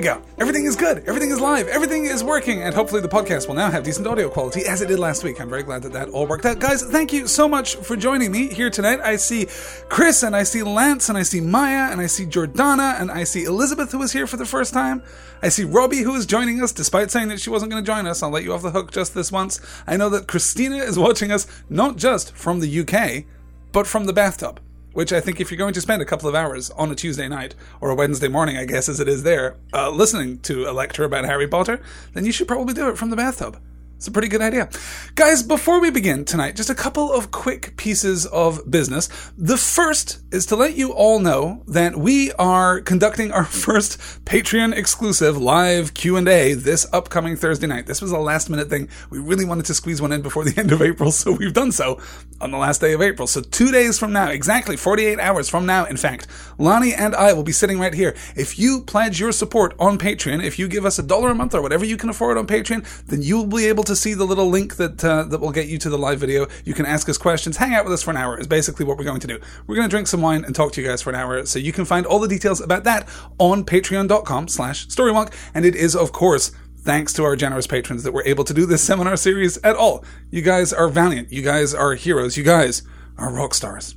we go. Everything is good. Everything is live. Everything is working. And hopefully the podcast will now have decent audio quality as it did last week. I'm very glad that that all worked out. Guys, thank you so much for joining me here tonight. I see Chris and I see Lance and I see Maya and I see Jordana and I see Elizabeth who is here for the first time. I see Robbie who is joining us despite saying that she wasn't going to join us. I'll let you off the hook just this once. I know that Christina is watching us not just from the UK, but from the bathtub which I think if you're going to spend a couple of hours on a Tuesday night or a Wednesday morning, I guess as it is there, uh, listening to a lecture about Harry Potter, then you should probably do it from the bathtub. It's a pretty good idea. Guys, before we begin tonight, just a couple of quick pieces of business. The first is to let you all know that we are conducting our first Patreon exclusive live Q&A this upcoming Thursday night. This was a last minute thing. We really wanted to squeeze one in before the end of April, so we've done so on the last day of April. So 2 days from now, exactly 48 hours from now, in fact, Lonnie and I will be sitting right here. If you pledge your support on Patreon, if you give us a dollar a month or whatever you can afford on Patreon, then you will be able to to see the little link that uh, that will get you to the live video. You can ask us questions, hang out with us for an hour. Is basically what we're going to do. We're going to drink some wine and talk to you guys for an hour. So you can find all the details about that on Patreon.com/slash StoryWonk, and it is of course thanks to our generous patrons that we're able to do this seminar series at all. You guys are valiant. You guys are heroes. You guys are rock stars.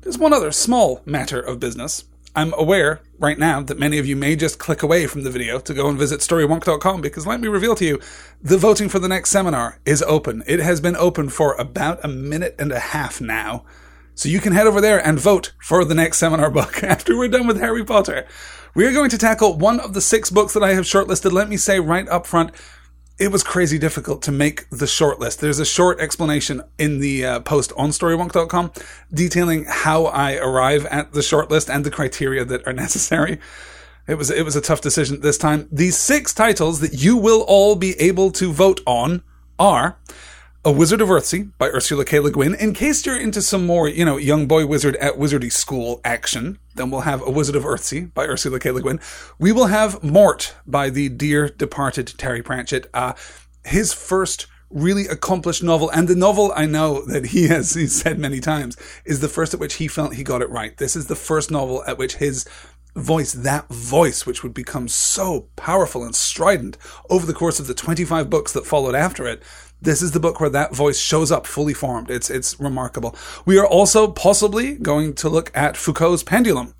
There's one other small matter of business. I'm aware right now that many of you may just click away from the video to go and visit storywonk.com because let me reveal to you, the voting for the next seminar is open. It has been open for about a minute and a half now. So you can head over there and vote for the next seminar book after we're done with Harry Potter. We are going to tackle one of the six books that I have shortlisted. Let me say right up front, it was crazy difficult to make the short list. There's a short explanation in the uh, post on storywonk.com detailing how I arrive at the short list and the criteria that are necessary. It was it was a tough decision this time. These six titles that you will all be able to vote on are a Wizard of Earthsea by Ursula K. Le Guin. In case you're into some more, you know, young boy wizard at wizardy school action, then we'll have A Wizard of Earthsea by Ursula K. Le Guin. We will have Mort by the dear departed Terry Pratchett. Uh, his first really accomplished novel, and the novel I know that he has said many times is the first at which he felt he got it right. This is the first novel at which his voice, that voice, which would become so powerful and strident over the course of the 25 books that followed after it, this is the book where that voice shows up fully formed. It's, it's remarkable. We are also possibly going to look at Foucault's Pendulum,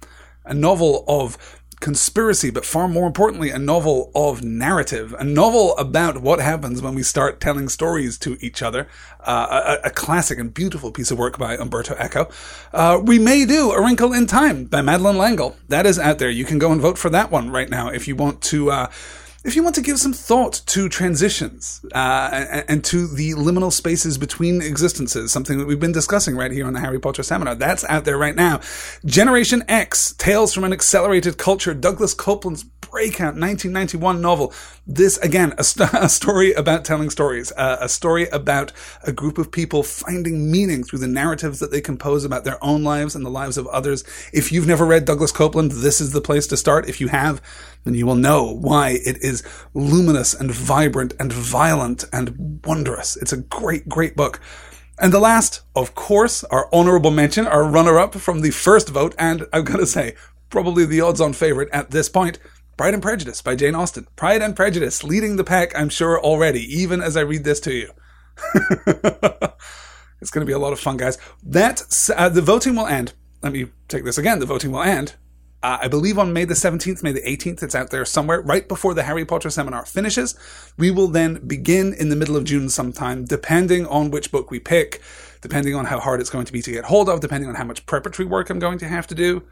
a novel of conspiracy, but far more importantly, a novel of narrative, a novel about what happens when we start telling stories to each other. Uh, a, a, classic and beautiful piece of work by Umberto Eco. Uh, we may do A Wrinkle in Time by Madeleine L'Engle. That is out there. You can go and vote for that one right now if you want to. Uh, if you want to give some thought to transitions uh, and, to the liminal spaces between existences, something that we've been discussing right here on the Harry Potter seminar, that's out there right now. Generation X, Tales from an Accelerated Culture, Douglas Coupland's breakout 1991 novel. This, again, a, st- a story about telling stories, uh, a story about a group of people finding meaning through the narratives that they compose about their own lives and the lives of others. If you've never read Douglas Coupland, this is the place to start. If you have, then you will know why it is luminous and vibrant and violent and wondrous. It's a great, great book. And the last, of course, our honorable mention, our runner up from the first vote, and I've got to say, probably the odds on favorite at this point, Pride and Prejudice by Jane Austen. Pride and Prejudice leading the pack, I'm sure, already, even as I read this to you. it's going to be a lot of fun, guys. That uh, the voting will end. Let me take this again. The voting will end. Uh, I believe on May the 17th, May the 18th, it's out there somewhere, right before the Harry Potter seminar finishes. We will then begin in the middle of June sometime, depending on which book we pick, depending on how hard it's going to be to get hold of, depending on how much preparatory work I'm going to have to do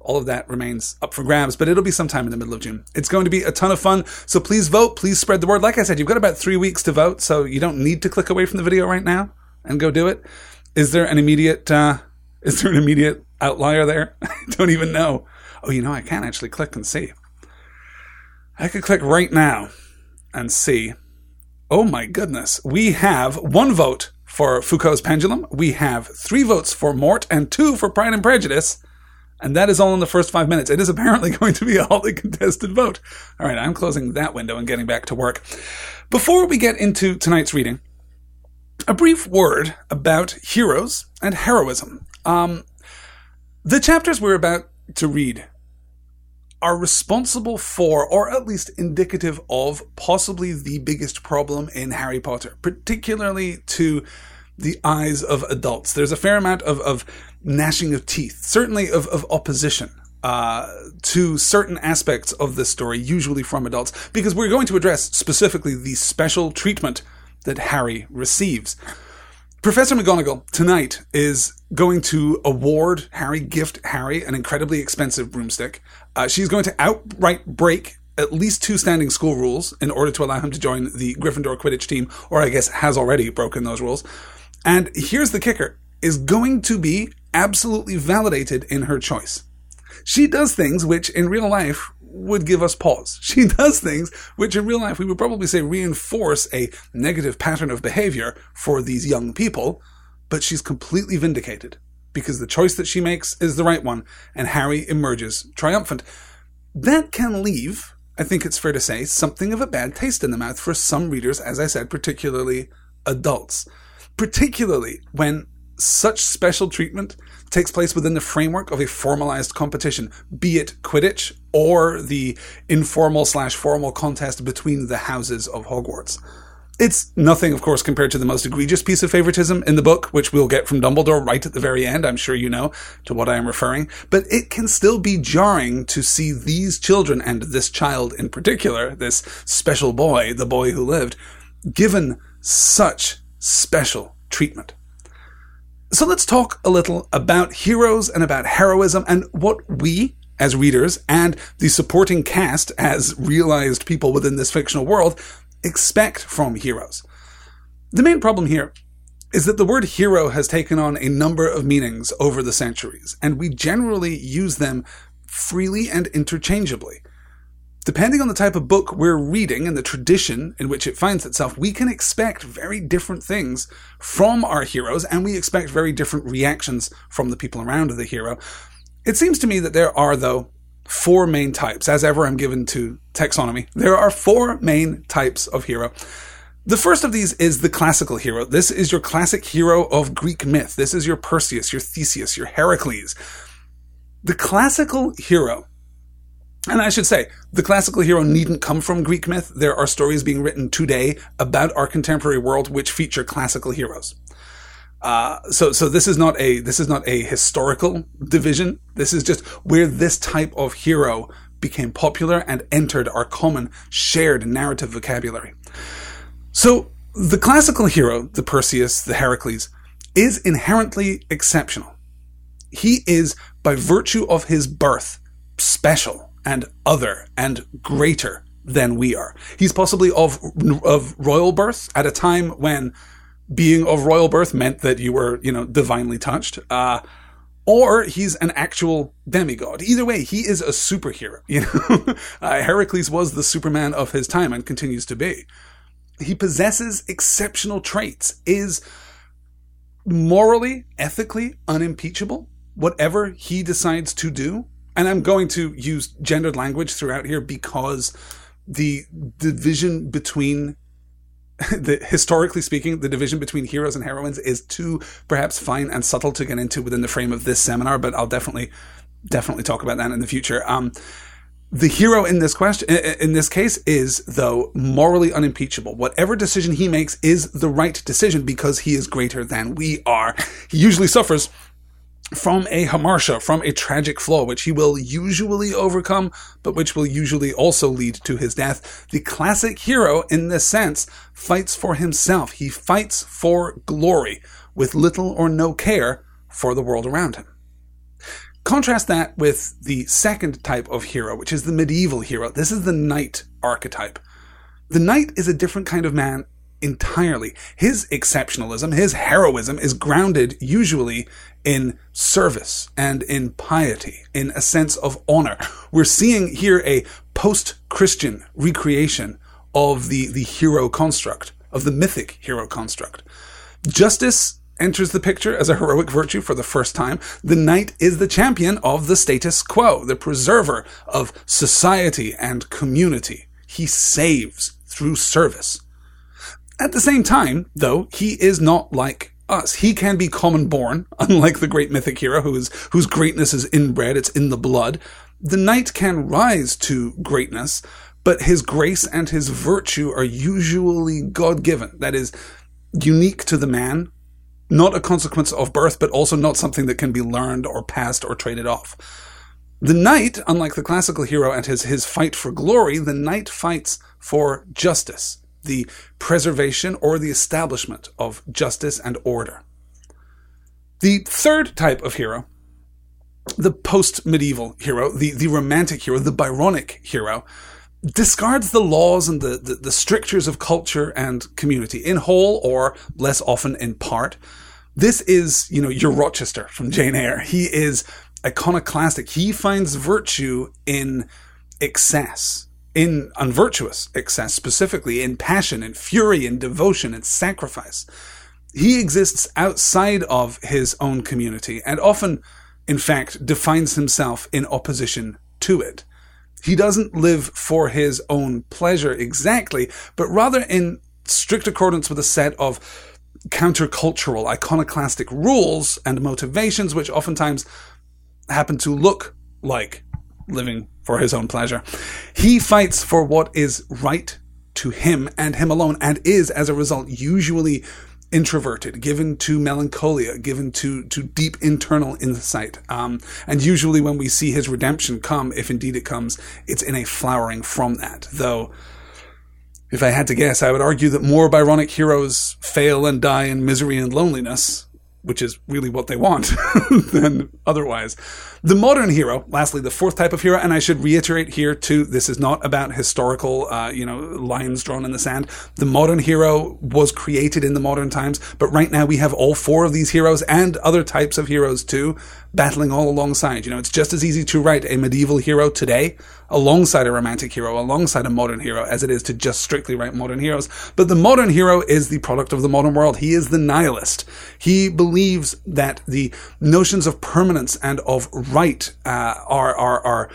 all of that remains up for grabs, but it'll be sometime in the middle of June. It's going to be a ton of fun. So please vote. Please spread the word. Like I said, you've got about three weeks to vote, so you don't need to click away from the video right now and go do it. Is there an immediate, uh, is there an immediate outlier there? I don't even know. Oh, you know, I can actually click and see. I could click right now and see. Oh my goodness. We have one vote for Foucault's Pendulum. We have three votes for Mort and two for Pride and Prejudice. And that is all in the first five minutes. It is apparently going to be a hotly contested vote. All right, I'm closing that window and getting back to work. Before we get into tonight's reading, a brief word about heroes and heroism. Um, the chapters we're about to read are responsible for, or at least indicative of, possibly the biggest problem in Harry Potter, particularly to the eyes of adults. There's a fair amount of, of gnashing of teeth, certainly of, of opposition. Uh, to certain aspects of this story, usually from adults, because we're going to address specifically the special treatment that Harry receives. Professor McGonagall tonight is going to award Harry, gift Harry an incredibly expensive broomstick. Uh, she's going to outright break at least two standing school rules in order to allow him to join the Gryffindor Quidditch team, or I guess has already broken those rules. And here's the kicker is going to be absolutely validated in her choice. She does things which in real life would give us pause. She does things which in real life we would probably say reinforce a negative pattern of behavior for these young people, but she's completely vindicated because the choice that she makes is the right one and Harry emerges triumphant. That can leave, I think it's fair to say, something of a bad taste in the mouth for some readers, as I said, particularly adults particularly when such special treatment takes place within the framework of a formalized competition, be it Quidditch or the informal slash formal contest between the houses of Hogwarts. It's nothing, of course, compared to the most egregious piece of favoritism in the book, which we'll get from Dumbledore right at the very end. I'm sure you know to what I am referring. But it can still be jarring to see these children and this child in particular, this special boy, the boy who lived, given such special treatment. So let's talk a little about heroes and about heroism and what we, as readers, and the supporting cast as realized people within this fictional world, expect from heroes. The main problem here is that the word hero has taken on a number of meanings over the centuries, and we generally use them freely and interchangeably. Depending on the type of book we're reading and the tradition in which it finds itself, we can expect very different things from our heroes, and we expect very different reactions from the people around the hero. It seems to me that there are, though, four main types. As ever, I'm given to taxonomy. There are four main types of hero. The first of these is the classical hero. This is your classic hero of Greek myth. This is your Perseus, your Theseus, your Heracles. The classical hero and I should say, the classical hero needn't come from Greek myth. There are stories being written today about our contemporary world which feature classical heroes. Uh, so, so this is not a this is not a historical division. This is just where this type of hero became popular and entered our common shared narrative vocabulary. So, the classical hero, the Perseus, the Heracles, is inherently exceptional. He is, by virtue of his birth, special and other and greater than we are. He's possibly of, of royal birth at a time when being of royal birth meant that you were, you know, divinely touched. Uh, or he's an actual demigod. Either way, he is a superhero. You know, uh, Heracles was the Superman of his time and continues to be. He possesses exceptional traits, is morally, ethically unimpeachable. Whatever he decides to do, and I'm going to use gendered language throughout here because the division between the historically speaking, the division between heroes and heroines is too perhaps fine and subtle to get into within the frame of this seminar, but I'll definitely definitely talk about that in the future. Um, the hero in this question, in this case, is though morally unimpeachable. Whatever decision he makes is the right decision because he is greater than we are. He usually suffers from a hamartia, from a tragic flaw, which he will usually overcome, but which will usually also lead to his death. The classic hero, in this sense, fights for himself. He fights for glory, with little or no care for the world around him. Contrast that with the second type of hero, which is the medieval hero. This is the knight archetype. The knight is a different kind of man entirely. His exceptionalism, his heroism is grounded usually in service and in piety, in a sense of honor. We're seeing here a post-Christian recreation of the, the hero construct, of the mythic hero construct. Justice enters the picture as a heroic virtue for the first time. The knight is the champion of the status quo, the preserver of society and community. He saves through service. At the same time, though, he is not like us. He can be common born, unlike the great mythic hero who is, whose greatness is inbred, it's in the blood. the knight can rise to greatness, but his grace and his virtue are usually God given. That is unique to the man, not a consequence of birth, but also not something that can be learned or passed or traded off. The knight, unlike the classical hero and his, his fight for glory, the knight fights for justice, the preservation or the establishment of justice and order. The third type of hero, the post medieval hero, the, the romantic hero, the Byronic hero, discards the laws and the, the, the, strictures of culture and community in whole or less often in part. This is, you know, your Rochester from Jane Eyre. He is iconoclastic. He finds virtue in excess, in unvirtuous excess, specifically in passion, in fury, in devotion, in sacrifice. He exists outside of his own community and often, in fact, defines himself in opposition to it. He doesn't live for his own pleasure exactly, but rather in strict accordance with a set of countercultural, iconoclastic rules and motivations, which oftentimes happen to look like living for his own pleasure. He fights for what is right to him and him alone, and is, as a result, usually introverted, given to melancholia, given to, to deep internal insight. Um, and usually when we see his redemption come, if indeed it comes, it's in a flowering from that. Though, if I had to guess, I would argue that more Byronic heroes fail and die in misery and loneliness, which is really what they want, than otherwise. The modern hero, lastly, the fourth type of hero, and I should reiterate here too, this is not about historical, uh, you know, lines drawn in the sand. The modern hero was created in the modern times, but right now we have all four of these heroes and other types of heroes too, battling all alongside. You know, it's just as easy to write a medieval hero today alongside a romantic hero, alongside a modern hero, as it is to just strictly write modern heroes. But the modern hero is the product of the modern world. He is the nihilist. He believes that the notions of permanence and of right uh, are are are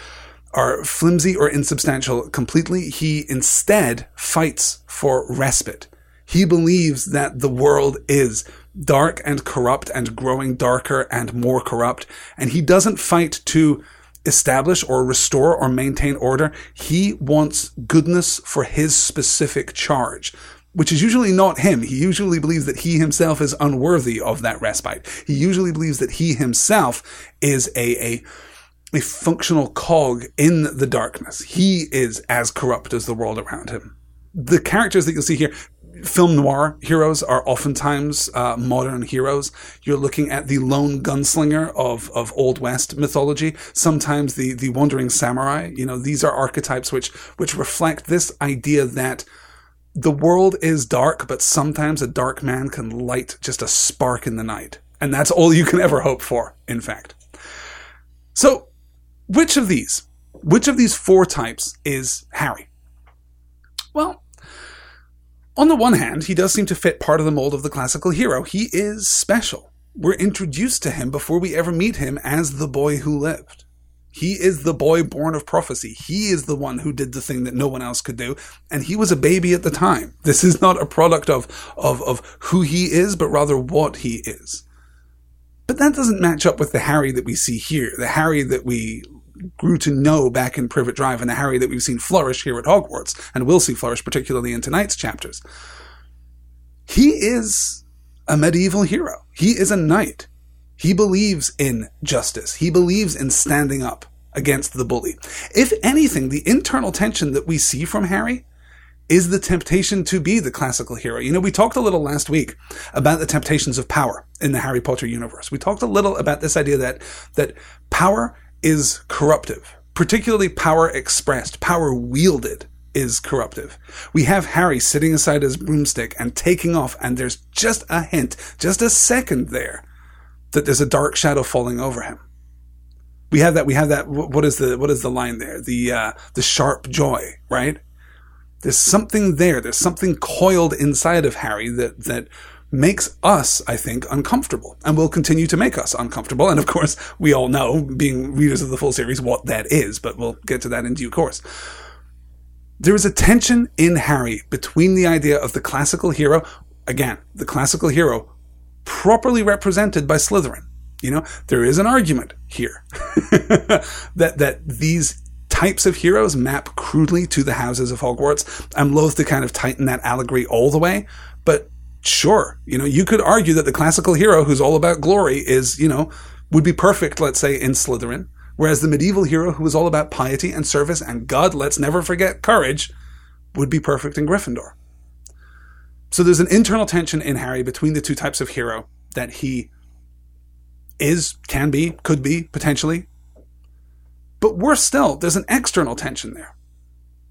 are flimsy or insubstantial completely. He instead fights for respite. He believes that the world is dark and corrupt and growing darker and more corrupt, and he doesn't fight to establish or restore or maintain order. He wants goodness for his specific charge which is usually not him. He usually believes that he himself is unworthy of that respite. He usually believes that he himself is a, a, a functional cog in the darkness. He is as corrupt as the world around him. The characters that you'll see here, film noir heroes are oftentimes uh, modern heroes. You're looking at the lone gunslinger of, of Old West mythology, sometimes the, the wandering samurai. You know, these are archetypes which, which reflect this idea that the world is dark, but sometimes a dark man can light just a spark in the night. And that's all you can ever hope for, in fact. So, which of these, which of these four types is Harry? Well, on the one hand, he does seem to fit part of the mold of the classical hero. He is special. We're introduced to him before we ever meet him as the boy who lived. He is the boy born of prophecy. He is the one who did the thing that no one else could do. And he was a baby at the time. This is not a product of, of, of who he is, but rather what he is. But that doesn't match up with the Harry that we see here, the Harry that we grew to know back in Privet Drive and the Harry that we've seen flourish here at Hogwarts and will see flourish particularly in tonight's chapters. He is a medieval hero. He is a knight. He believes in justice. He believes in standing up against the bully. If anything, the internal tension that we see from Harry is the temptation to be the classical hero. You know, we talked a little last week about the temptations of power in the Harry Potter universe. We talked a little about this idea that, that power is corruptive, particularly power expressed, power wielded is corruptive. We have Harry sitting aside his broomstick and taking off, and there's just a hint, just a second there that there's a dark shadow falling over him. We have that. We have that. What is the what is the line there? The uh, the sharp joy, right? There's something there. There's something coiled inside of Harry that that makes us, I think, uncomfortable, and will continue to make us uncomfortable. And of course, we all know, being readers of the full series, what that is. But we'll get to that in due course. There is a tension in Harry between the idea of the classical hero, again, the classical hero properly represented by Slytherin. You know, there is an argument here that that these types of heroes map crudely to the houses of Hogwarts. I'm loath to kind of tighten that allegory all the way, but sure, you know, you could argue that the classical hero who's all about glory is, you know, would be perfect, let's say, in Slytherin, whereas the medieval hero who is all about piety and service and God, let's never forget courage, would be perfect in Gryffindor. So there's an internal tension in Harry between the two types of hero that he is, can be, could be, potentially. But worse still, there's an external tension there.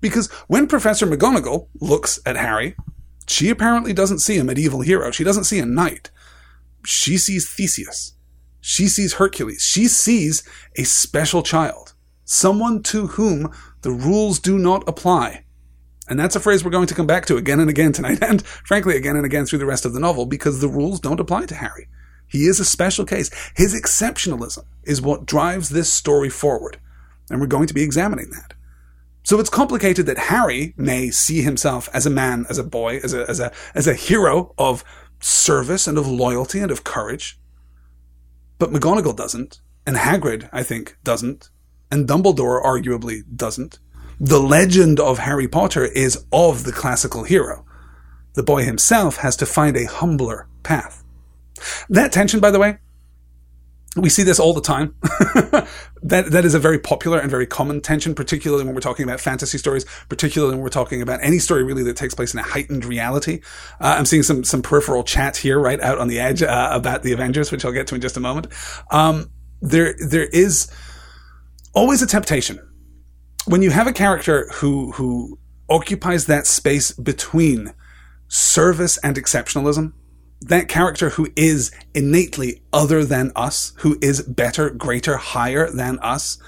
Because when Professor McGonagall looks at Harry, she apparently doesn't see a medieval hero. She doesn't see a knight. She sees Theseus. She sees Hercules. She sees a special child. Someone to whom the rules do not apply. And that's a phrase we're going to come back to again and again tonight, and frankly, again and again through the rest of the novel, because the rules don't apply to Harry. He is a special case. His exceptionalism is what drives this story forward. And we're going to be examining that. So it's complicated that Harry may see himself as a man, as a boy, as a, as a, as a hero of service and of loyalty and of courage. But McGonagall doesn't. And Hagrid, I think, doesn't. And Dumbledore arguably doesn't. The legend of Harry Potter is of the classical hero. The boy himself has to find a humbler path. That tension, by the way, we see this all the time. that that is a very popular and very common tension, particularly when we're talking about fantasy stories, particularly when we're talking about any story really that takes place in a heightened reality. Uh, I'm seeing some some peripheral chat here, right out on the edge, uh, about the Avengers, which I'll get to in just a moment. Um, there there is always a temptation when you have a character who who occupies that space between service and exceptionalism that character who is innately other than us, who is better, greater, higher than us,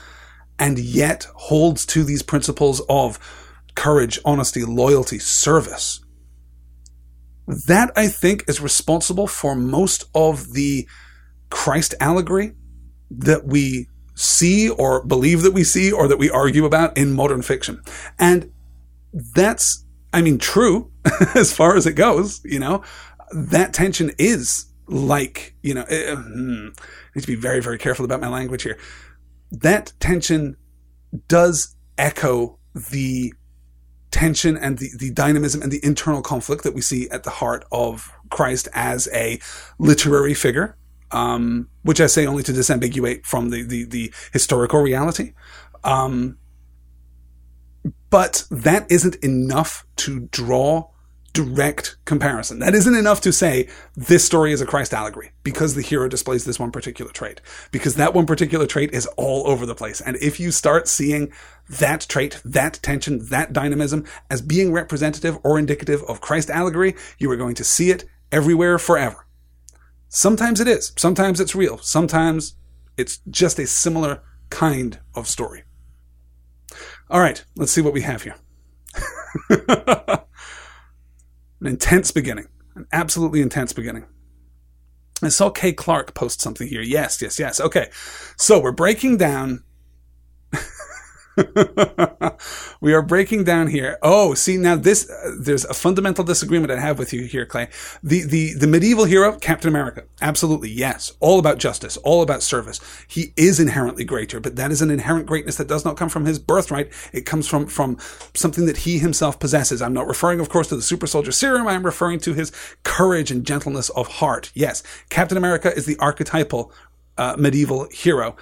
and yet holds to these principles of courage, honesty, loyalty, service. That, I think, is responsible for most of the Christ allegory that we see or believe that we see or that we argue about in modern fiction. And that's, I mean, true as far as it goes, you know that tension is like, you know, uh, hmm, I need to be very, very careful about my language here. That tension does echo the tension and the, the dynamism and the internal conflict that we see at the heart of Christ as a literary figure, um, which I say only to disambiguate from the, the, the historical reality. Um, but that isn't enough to draw direct comparison. That isn't enough to say this story is a Christ allegory because the hero displays this one particular trait. Because that one particular trait is all over the place. And if you start seeing that trait, that tension, that dynamism as being representative or indicative of Christ allegory, you are going to see it everywhere forever. Sometimes it is. Sometimes it's real. Sometimes it's just a similar kind of story. All right, let's see what we have here. An intense beginning. An absolutely intense beginning. I saw Kay Clark post something here. Yes, yes, yes. Okay. So we're breaking down we are breaking down here. Oh, see now this uh, there's a fundamental disagreement I have with you here, Clay. The the the medieval hero, Captain America, absolutely yes, all about justice, all about service. He is inherently greater, but that is an inherent greatness that does not come from his birthright. It comes from from something that he himself possesses. I'm not referring, of course, to the super soldier serum. I'm referring to his courage and gentleness of heart. Yes, Captain America is the archetypal uh, medieval hero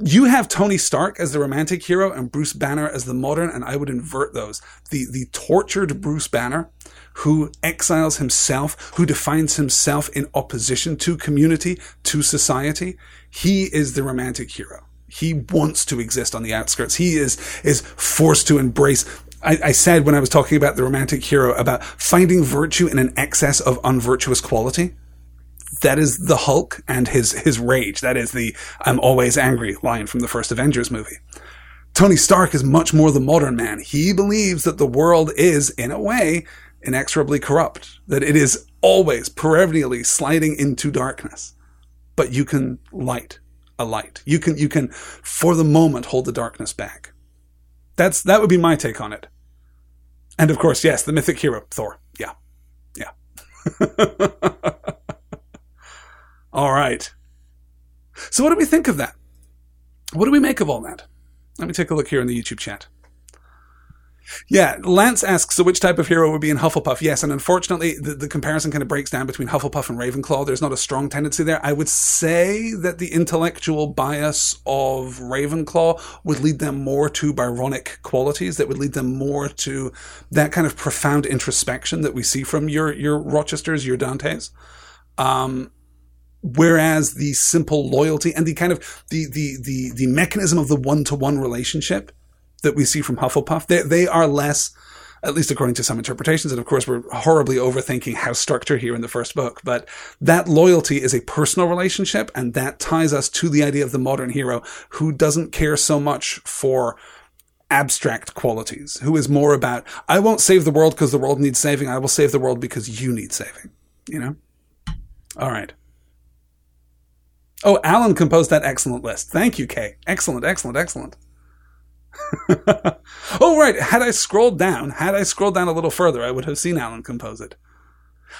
you have Tony Stark as the romantic hero and Bruce Banner as the modern, and I would invert those. The the tortured Bruce Banner, who exiles himself, who defines himself in opposition to community, to society, he is the romantic hero. He wants to exist on the outskirts. He is is forced to embrace I, I, said when I was talking about the romantic hero about finding virtue in an excess of unvirtuous quality that is the Hulk and his his rage. That is the "I'm always angry" line from the first Avengers movie. Tony Stark is much more the modern man. He believes that the world is, in a way, inexorably corrupt. That it is always perennially sliding into darkness. But you can light a light. You can you can, for the moment, hold the darkness back. That's that would be my take on it. And of course, yes, the mythic hero Thor. Yeah, yeah. All right. So, what do we think of that? What do we make of all that? Let me take a look here in the YouTube chat. Yeah, Lance asks, so which type of hero would be in Hufflepuff? Yes, and unfortunately, the, the comparison kind of breaks down between Hufflepuff and Ravenclaw. There's not a strong tendency there. I would say that the intellectual bias of Ravenclaw would lead them more to Byronic qualities, that would lead them more to that kind of profound introspection that we see from your, your Rochesters, your Dantes. Um, whereas the simple loyalty and the kind of the, the, the, the mechanism of the one-to-one relationship that we see from Hufflepuff. They, they are less, at least according to some interpretations, and of course we're horribly overthinking house structure here in the first book, but that loyalty is a personal relationship, and that ties us to the idea of the modern hero who doesn't care so much for abstract qualities, who is more about, I won't save the world because the world needs saving, I will save the world because you need saving. You know? All right. Oh, Alan composed that excellent list. Thank you, Kay. Excellent, excellent, excellent. oh, right. Had I scrolled down, had I scrolled down a little further, I would have seen Alan compose it.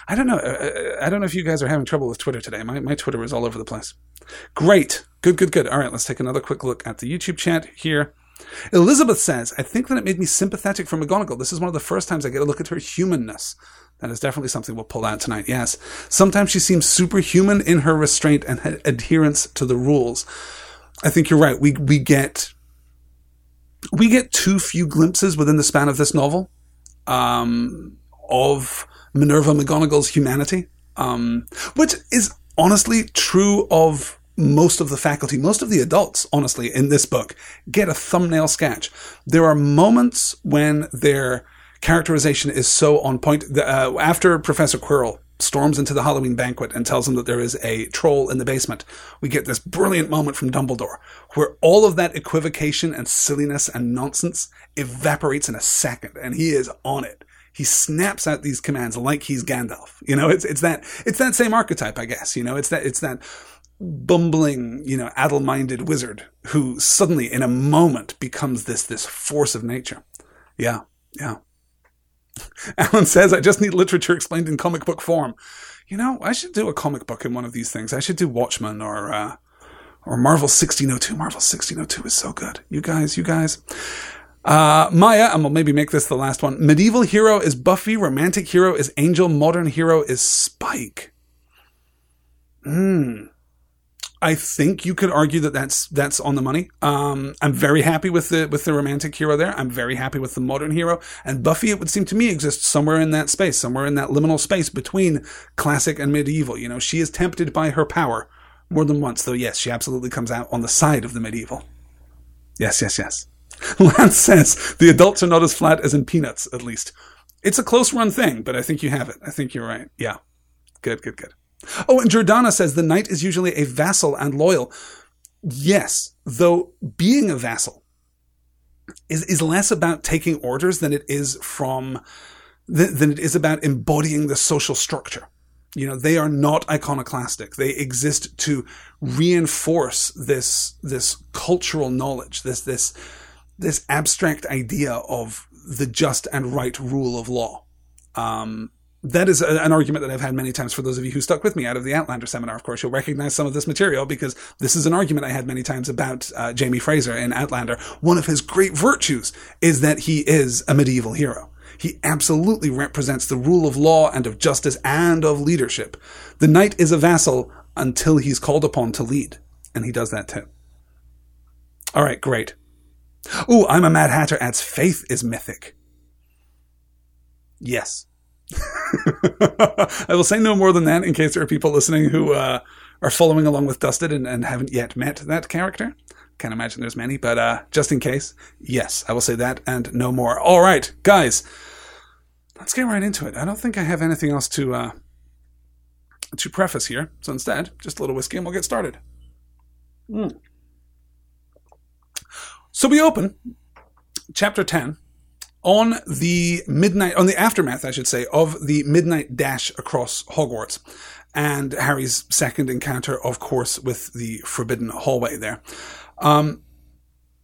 I don't know. Uh, uh, I don't know if you guys are having trouble with Twitter today. My, my Twitter is all over the place. Great. Good, good, good. All right, let's take another quick look at the YouTube chat here. Elizabeth says, I think that it made me sympathetic for McGonagall. This is one of the first times I get a look at her humanness. That is definitely something we'll pull out tonight, yes. Sometimes she seems superhuman in her restraint and adherence to the rules. I think you're right. We, we get we get too few glimpses within the span of this novel um, of Minerva McGonagall's humanity, um, which is honestly true of most of the faculty, most of the adults, honestly, in this book, get a thumbnail sketch. There are moments when their characterization is so on point. Uh, after Professor Quirrell storms into the Halloween banquet and tells him that there is a troll in the basement, we get this brilliant moment from Dumbledore where all of that equivocation and silliness and nonsense evaporates in a second and he is on it. He snaps out these commands like he's Gandalf. You know, it's, it's that, it's that same archetype, I guess. You know, it's that, it's that bumbling, you know, addle-minded wizard who suddenly in a moment becomes this, this force of nature. Yeah. Yeah. Alan says, I just need literature explained in comic book form. You know, I should do a comic book in one of these things. I should do Watchmen or, uh, or Marvel 1602. Marvel 1602 is so good. You guys, you guys. Uh, Maya, and we'll maybe make this the last one. Medieval hero is Buffy. Romantic hero is Angel. Modern hero is Spike. Hmm. I think you could argue that that's that's on the money. Um, I'm very happy with the with the romantic hero there. I'm very happy with the modern hero. And Buffy, it would seem to me, exists somewhere in that space, somewhere in that liminal space between classic and medieval. You know, she is tempted by her power more than once, though. Yes, she absolutely comes out on the side of the medieval. Yes, yes, yes. Lance says the adults are not as flat as in Peanuts, at least. It's a close run thing, but I think you have it. I think you're right. Yeah. Good, good, good. Oh, and Jordana says the knight is usually a vassal and loyal. Yes, though being a vassal is, is less about taking orders than it is from, than it is about embodying the social structure. You know, they are not iconoclastic. They exist to reinforce this, this cultural knowledge, this, this, this abstract idea of the just and right rule of law. Um, that is a, an argument that I've had many times for those of you who stuck with me out of the Outlander seminar. Of course, you'll recognize some of this material because this is an argument I had many times about uh, Jamie Fraser in Outlander. One of his great virtues is that he is a medieval hero. He absolutely represents the rule of law and of justice and of leadership. The knight is a vassal until he's called upon to lead, and he does that too. All right, great. Ooh, I'm a Mad Hatter adds faith is mythic. Yes, I will say no more than that in case there are people listening who uh, are following along with Dusted and, and, haven't yet met that character. Can't imagine there's many, but uh, just in case, yes, I will say that and no more. All right, guys, let's get right into it. I don't think I have anything else to uh, to preface here, so instead, just a little whiskey and we'll get started. Mm. So we open chapter 10 on the midnight, on the aftermath, I should say, of the midnight dash across Hogwarts and Harry's second encounter, of course, with the forbidden hallway there. Um,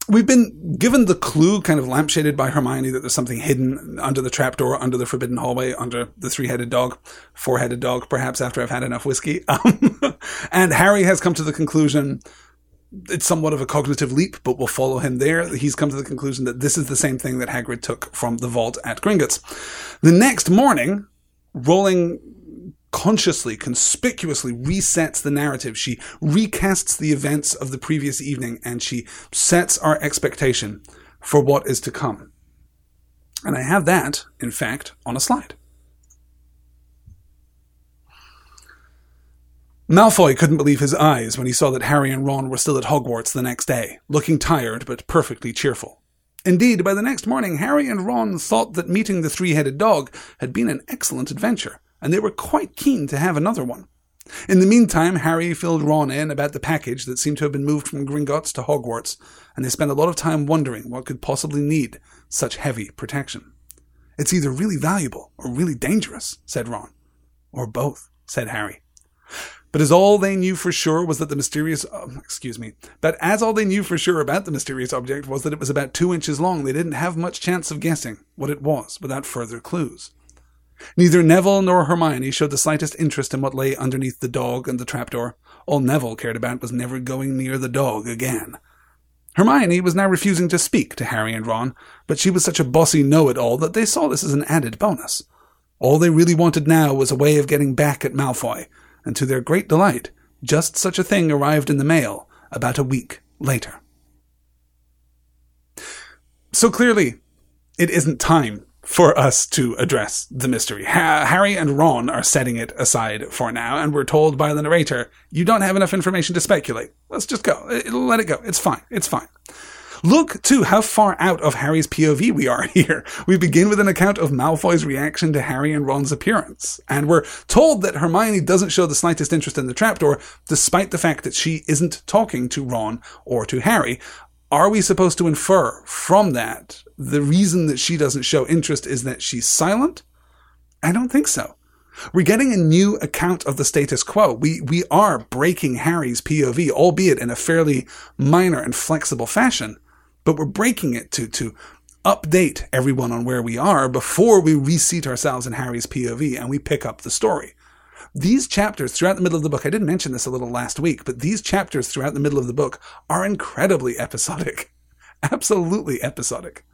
we've been given the clue, kind of lampshaded by Hermione, that there's something hidden under the trapdoor, under the forbidden hallway, under the three-headed dog, four-headed dog, perhaps after I've had enough whiskey. Um, and Harry has come to the conclusion, it's somewhat of a cognitive leap, but we'll follow him there. He's come to the conclusion that this is the same thing that Hagrid took from the vault at Gringotts. The next morning, Rowling consciously, conspicuously resets the narrative. She recasts the events of the previous evening and she sets our expectation for what is to come. And I have that, in fact, on a slide. Malfoy couldn't believe his eyes when he saw that Harry and Ron were still at Hogwarts the next day, looking tired but perfectly cheerful. Indeed, by the next morning, Harry and Ron thought that meeting the three-headed dog had been an excellent adventure, and they were quite keen to have another one. In the meantime, Harry filled Ron in about the package that seemed to have been moved from Gringotts to Hogwarts, and they spent a lot of time wondering what could possibly need such heavy protection. It's either really valuable or really dangerous, said Ron. Or both, said Harry. But as all they knew for sure was that the mysterious, uh, excuse me, but as all they knew for sure about the mysterious object was that it was about two inches long, they didn't have much chance of guessing what it was without further clues. Neither Neville nor Hermione showed the slightest interest in what lay underneath the dog and the trapdoor. All Neville cared about was never going near the dog again. Hermione was now refusing to speak to Harry and Ron, but she was such a bossy know-it-all that they saw this as an added bonus. All they really wanted now was a way of getting back at Malfoy, and to their great delight, just such a thing arrived in the mail about a week later. So clearly, it isn't time for us to address the mystery. Ha- Harry and Ron are setting it aside for now, and we're told by the narrator, you don't have enough information to speculate. Let's just go. Let it go. It's fine. It's fine. Look, too, how far out of Harry's POV we are here. We begin with an account of Malfoy's reaction to Harry and Ron's appearance. And we're told that Hermione doesn't show the slightest interest in the trapdoor, despite the fact that she isn't talking to Ron or to Harry. Are we supposed to infer from that the reason that she doesn't show interest is that she's silent? I don't think so. We're getting a new account of the status quo. We, we are breaking Harry's POV, albeit in a fairly minor and flexible fashion but we're breaking it to, to update everyone on where we are before we reseat ourselves in Harry's POV and we pick up the story. These chapters throughout the middle of the book, I did mention this a little last week, but these chapters throughout the middle of the book are incredibly episodic. Absolutely episodic.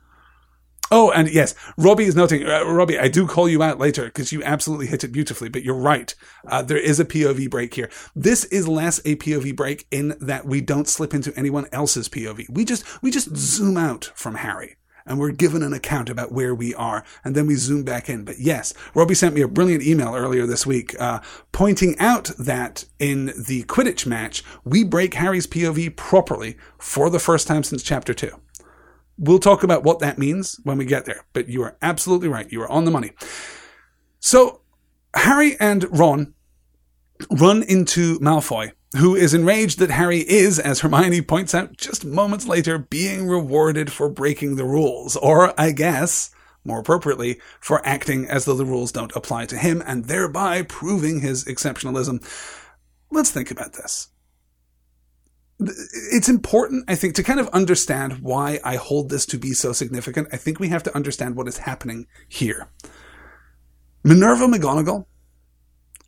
Oh, and yes, Robbie is noting, uh, Robbie, I do call you out later because you absolutely hit it beautifully, but you're right. Uh, there is a POV break here. This is less a POV break in that we don't slip into anyone else's POV. We just, we just zoom out from Harry and we're given an account about where we are, and then we zoom back in. But yes, Robbie sent me a brilliant email earlier this week, uh, pointing out that in the Quidditch match, we break Harry's POV properly for the first time since chapter two. We'll talk about what that means when we get there, but you are absolutely right. You are on the money. So, Harry and Ron run into Malfoy, who is enraged that Harry is, as Hermione points out just moments later, being rewarded for breaking the rules, or I guess, more appropriately, for acting as though the rules don't apply to him and thereby proving his exceptionalism. Let's think about this it's important, I think, to kind of understand why I hold this to be so significant. I think we have to understand what is happening here. Minerva McGonagall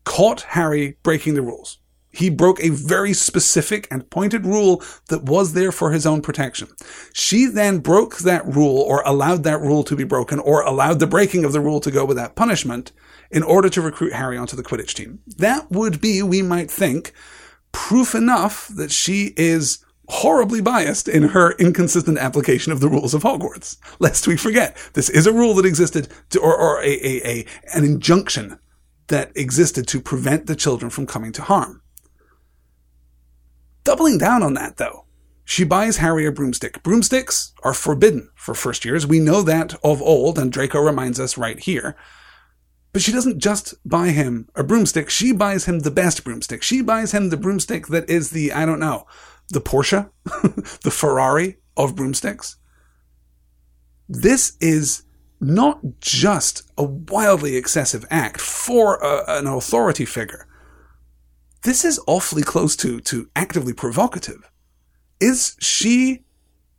caught Harry breaking the rules. He broke a very specific and pointed rule that was there for his own protection. She then broke that rule or allowed that rule to be broken or allowed the breaking of the rule to go without punishment in order to recruit Harry onto the Quidditch team. That would be, we might think, proof enough that she is horribly biased in her inconsistent application of the rules of Hogwarts. Lest we forget, this is a rule that existed to, or, or a, a, a, an injunction that existed to prevent the children from coming to harm. Doubling down on that though, she buys Harry a broomstick. Broomsticks are forbidden for first years. We know that of old, and Draco reminds us right here. But she doesn't just buy him a broomstick, she buys him the best broomstick. She buys him the broomstick that is the, I don't know, the Porsche, the Ferrari of broomsticks. This is not just a wildly excessive act for a, an authority figure. This is awfully close to, to actively provocative. Is she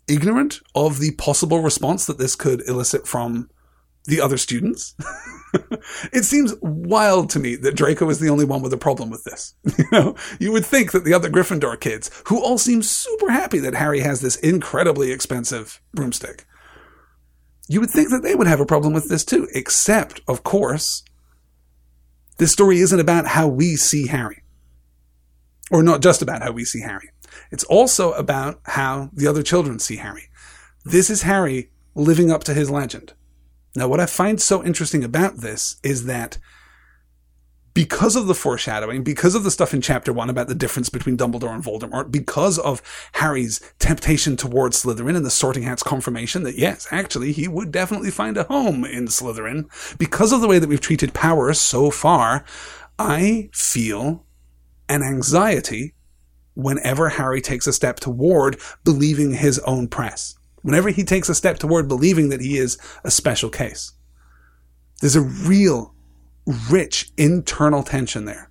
ignorant of the possible response that this could elicit from the other students. it seems wild to me that Draco is the only one with a problem with this. you know, you would think that the other Gryffindor kids, who all seem super happy that Harry has this incredibly expensive broomstick, you would think that they would have a problem with this too. Except, of course, this story isn't about how we see Harry. Or not just about how we see Harry. It's also about how the other children see Harry. This is Harry living up to his legend. Now, what I find so interesting about this is that because of the foreshadowing, because of the stuff in chapter one about the difference between Dumbledore and Voldemort, because of Harry's temptation towards Slytherin and the Sorting Hat's confirmation that yes, actually, he would definitely find a home in Slytherin, because of the way that we've treated power so far, I feel an anxiety whenever Harry takes a step toward believing his own press whenever he takes a step toward believing that he is a special case. There's a real, rich internal tension there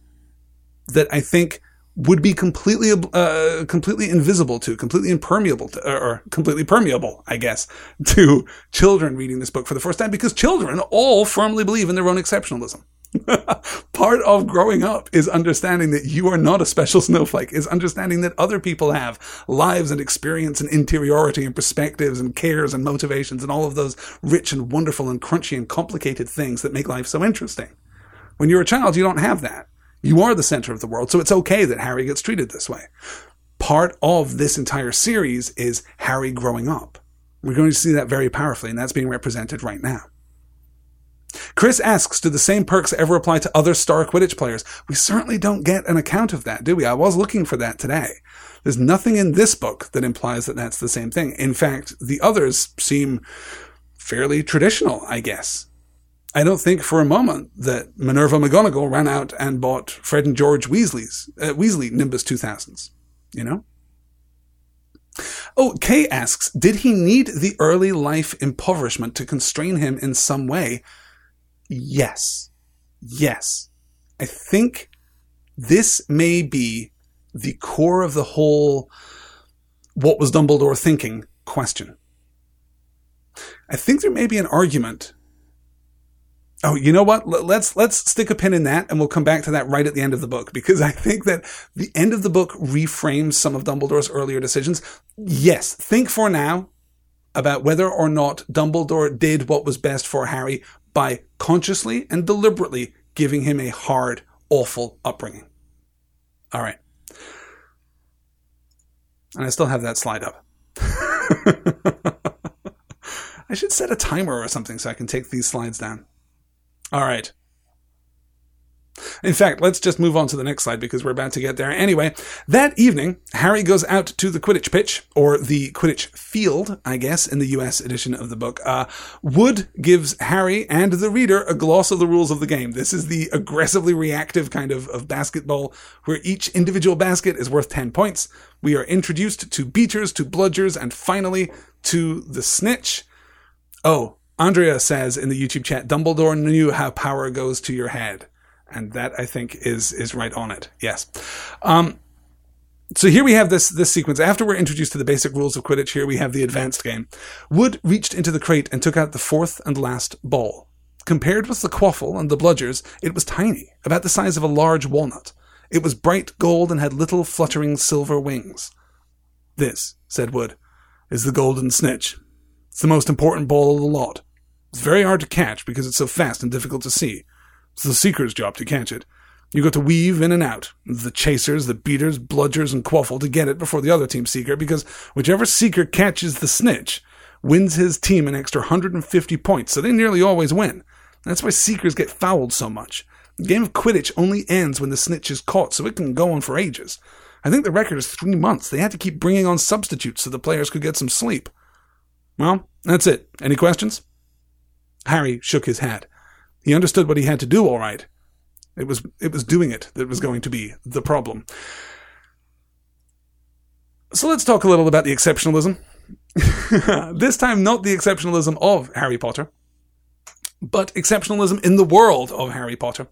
that I think would be completely, uh, completely invisible to, completely impermeable to, or completely permeable, I guess, to children reading this book for the first time because children all firmly believe in their own exceptionalism. Part of growing up is understanding that you are not a special snowflake, is understanding that other people have lives and experience and interiority and perspectives and cares and motivations and all of those rich and wonderful and crunchy and complicated things that make life so interesting. When you're a child, you don't have that. You are the center of the world, so it's okay that Harry gets treated this way. Part of this entire series is Harry growing up. We're going to see that very powerfully, and that's being represented right now. Chris asks, do the same perks ever apply to other star Quidditch players? We certainly don't get an account of that, do we? I was looking for that today. There's nothing in this book that implies that that's the same thing. In fact, the others seem fairly traditional, I guess. I don't think for a moment that Minerva McGonagall ran out and bought Fred and George Weasley's uh, Weasley Nimbus 2000s. You know? Oh, Kay asks, did he need the early life impoverishment to constrain him in some way Yes. Yes. I think this may be the core of the whole what was Dumbledore thinking question. I think there may be an argument. Oh, you know what? Let's let's stick a pin in that and we'll come back to that right at the end of the book because I think that the end of the book reframes some of Dumbledore's earlier decisions. Yes, think for now about whether or not Dumbledore did what was best for Harry by consciously and deliberately giving him a hard, awful upbringing. All right. And I still have that slide up. I should set a timer or something so I can take these slides down. All right. In fact, let's just move on to the next slide because we're about to get there. Anyway, that evening, Harry goes out to the Quidditch pitch, or the Quidditch field, I guess, in the US edition of the book. Uh, Wood gives Harry and the reader a gloss of the rules of the game. This is the aggressively reactive kind of, of basketball where each individual basket is worth 10 points. We are introduced to beaters, to bludgers, and finally to the snitch. Oh, Andrea says in the YouTube chat, Dumbledore knew how power goes to your head and that I think is is right on it. Yes. Um, so here we have this this sequence. After we're introduced to the basic rules of Quidditch, here we have the advanced game. Wood reached into the crate and took out the fourth and last ball. Compared with the quaffle and the bludgers, it was tiny, about the size of a large walnut. It was bright gold and had little fluttering silver wings. This, said Wood, is the golden snitch. It's the most important ball of the lot. It's very hard to catch because it's so fast and difficult to see. It's the seeker's job to catch it. You got to weave in and out, the chasers, the beaters, bludgers, and quaffle to get it before the other team seeker, because whichever seeker catches the snitch wins his team an extra 150 points, so they nearly always win. That's why seekers get fouled so much. The game of Quidditch only ends when the snitch is caught, so it can go on for ages. I think the record is three months. They had to keep bringing on substitutes so the players could get some sleep. Well, that's it. Any questions? Harry shook his head. He understood what he had to do all right. It was it was doing it that was going to be the problem. So let's talk a little about the exceptionalism. this time not the exceptionalism of Harry Potter, but exceptionalism in the world of Harry Potter.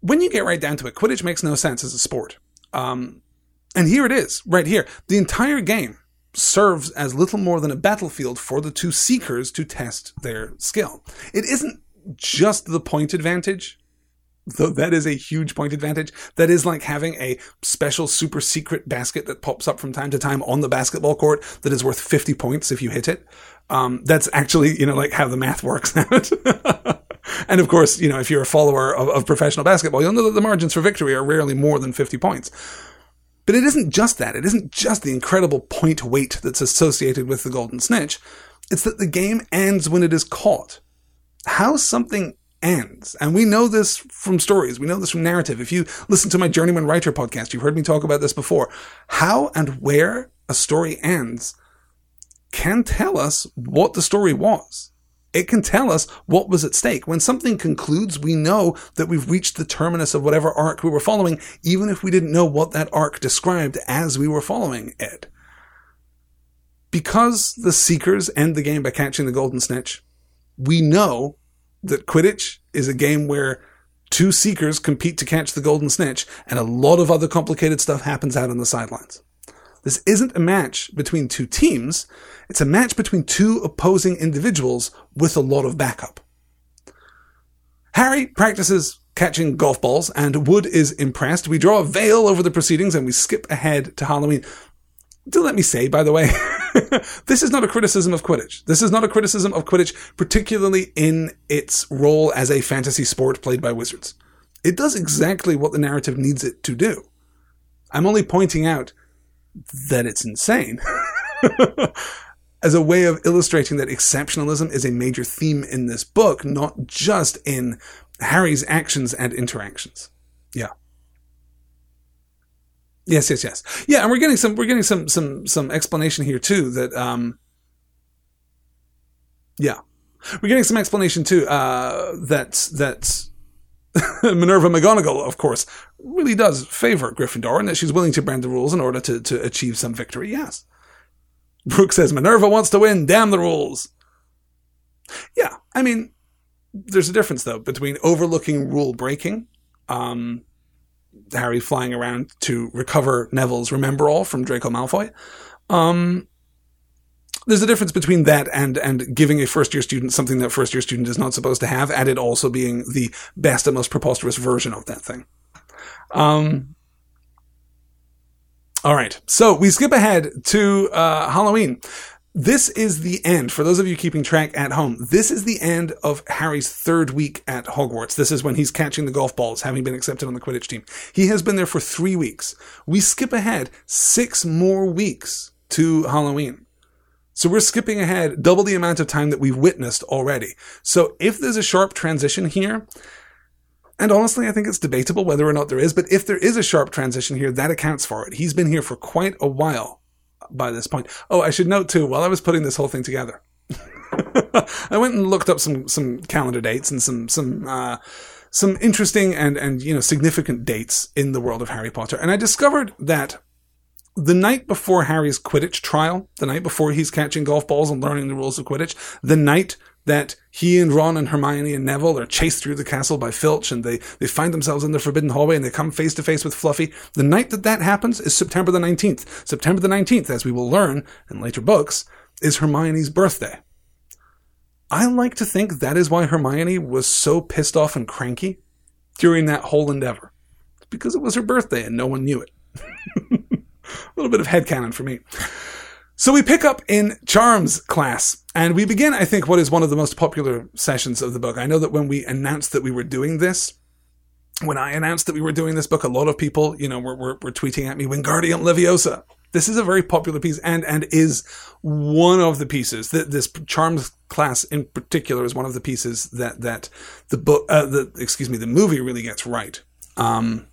When you get right down to it, Quidditch makes no sense as a sport. Um, and here it is, right here. The entire game serves as little more than a battlefield for the two seekers to test their skill. It isn't just the point advantage, though that is a huge point advantage. That is like having a special super secret basket that pops up from time to time on the basketball court that is worth 50 points if you hit it. Um, that's actually, you know, like how the math works out. and of course, you know, if you're a follower of, of professional basketball, you'll know that the margins for victory are rarely more than 50 points. But it isn't just that. It isn't just the incredible point weight that's associated with the golden snitch. It's that the game ends when it is caught. How something ends, and we know this from stories, we know this from narrative. If you listen to my Journeyman Writer podcast, you've heard me talk about this before. How and where a story ends can tell us what the story was. It can tell us what was at stake. When something concludes, we know that we've reached the terminus of whatever arc we were following, even if we didn't know what that arc described as we were following it. Because the Seekers end the game by catching the Golden Snitch, we know that Quidditch is a game where two Seekers compete to catch the Golden Snitch, and a lot of other complicated stuff happens out on the sidelines. This isn't a match between two teams. It's a match between two opposing individuals with a lot of backup. Harry practices catching golf balls and Wood is impressed. We draw a veil over the proceedings and we skip ahead to Halloween. Do let me say, by the way, this is not a criticism of Quidditch. This is not a criticism of Quidditch, particularly in its role as a fantasy sport played by wizards. It does exactly what the narrative needs it to do. I'm only pointing out that it's insane. as a way of illustrating that exceptionalism is a major theme in this book, not just in Harry's actions and interactions. Yeah. Yes, yes, yes. Yeah, and we're getting some we're getting some some some explanation here too that um yeah. We're getting some explanation too uh that that Minerva McGonagall, of course, really does favor Gryffindor and that she's willing to bend the rules in order to, to achieve some victory, yes. Brooke says Minerva wants to win. Damn the rules. Yeah, I mean, there's a difference though between overlooking rule breaking, um, Harry flying around to recover Neville's Remembrall from Draco Malfoy. Um, there's a difference between that and and giving a first year student something that first year student is not supposed to have, and it also being the best and most preposterous version of that thing. Um, all right. So we skip ahead to uh, Halloween. This is the end. For those of you keeping track at home, this is the end of Harry's third week at Hogwarts. This is when he's catching the golf balls, having been accepted on the Quidditch team. He has been there for three weeks. We skip ahead six more weeks to Halloween. So we're skipping ahead double the amount of time that we've witnessed already. So if there's a sharp transition here, and honestly, I think it's debatable whether or not there is, but if there is a sharp transition here, that accounts for it. He's been here for quite a while by this point. Oh, I should note too, while I was putting this whole thing together, I went and looked up some, some calendar dates and some, some, uh, some interesting and, and, you know, significant dates in the world of Harry Potter. And I discovered that the night before Harry's Quidditch trial, the night before he's catching golf balls and learning the rules of Quidditch, the night that he and Ron and Hermione and Neville are chased through the castle by Filch and they, they find themselves in the forbidden hallway and they come face to face with Fluffy. The night that that happens is September the 19th. September the 19th, as we will learn in later books, is Hermione's birthday. I like to think that is why Hermione was so pissed off and cranky during that whole endeavor. Because it was her birthday and no one knew it. A little bit of headcanon for me. So we pick up in Charms class and we begin, I think, what is one of the most popular sessions of the book. I know that when we announced that we were doing this, when I announced that we were doing this book, a lot of people, you know, were, were, were tweeting at me, Wingardium Leviosa. This is a very popular piece and, and is one of the pieces that this Charms class in particular is one of the pieces that, that the book, uh, the, excuse me, the movie really gets right. Um,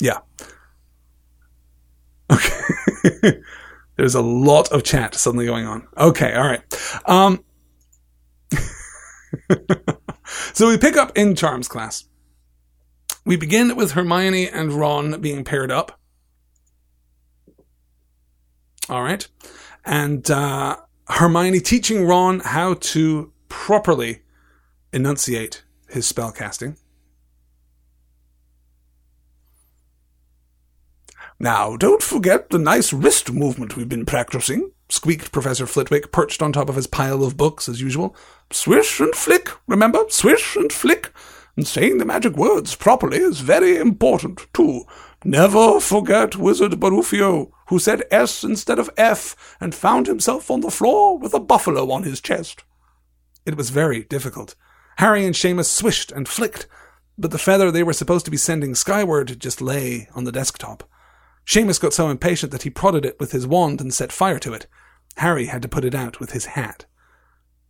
yeah. Okay. There's a lot of chat suddenly going on. Okay, all right. Um, so we pick up in Charms class. We begin with Hermione and Ron being paired up. All right. And uh, Hermione teaching Ron how to properly enunciate his spell casting. Now, don't forget the nice wrist movement we've been practicing. squeaked Professor Flitwick, perched on top of his pile of books as usual. Swish and flick, remember? Swish and flick. And saying the magic words properly is very important, too. Never forget Wizard Baruffio, who said S instead of F and found himself on the floor with a buffalo on his chest. It was very difficult. Harry and Seamus swished and flicked, but the feather they were supposed to be sending skyward just lay on the desktop. Seamus got so impatient that he prodded it with his wand and set fire to it. Harry had to put it out with his hat.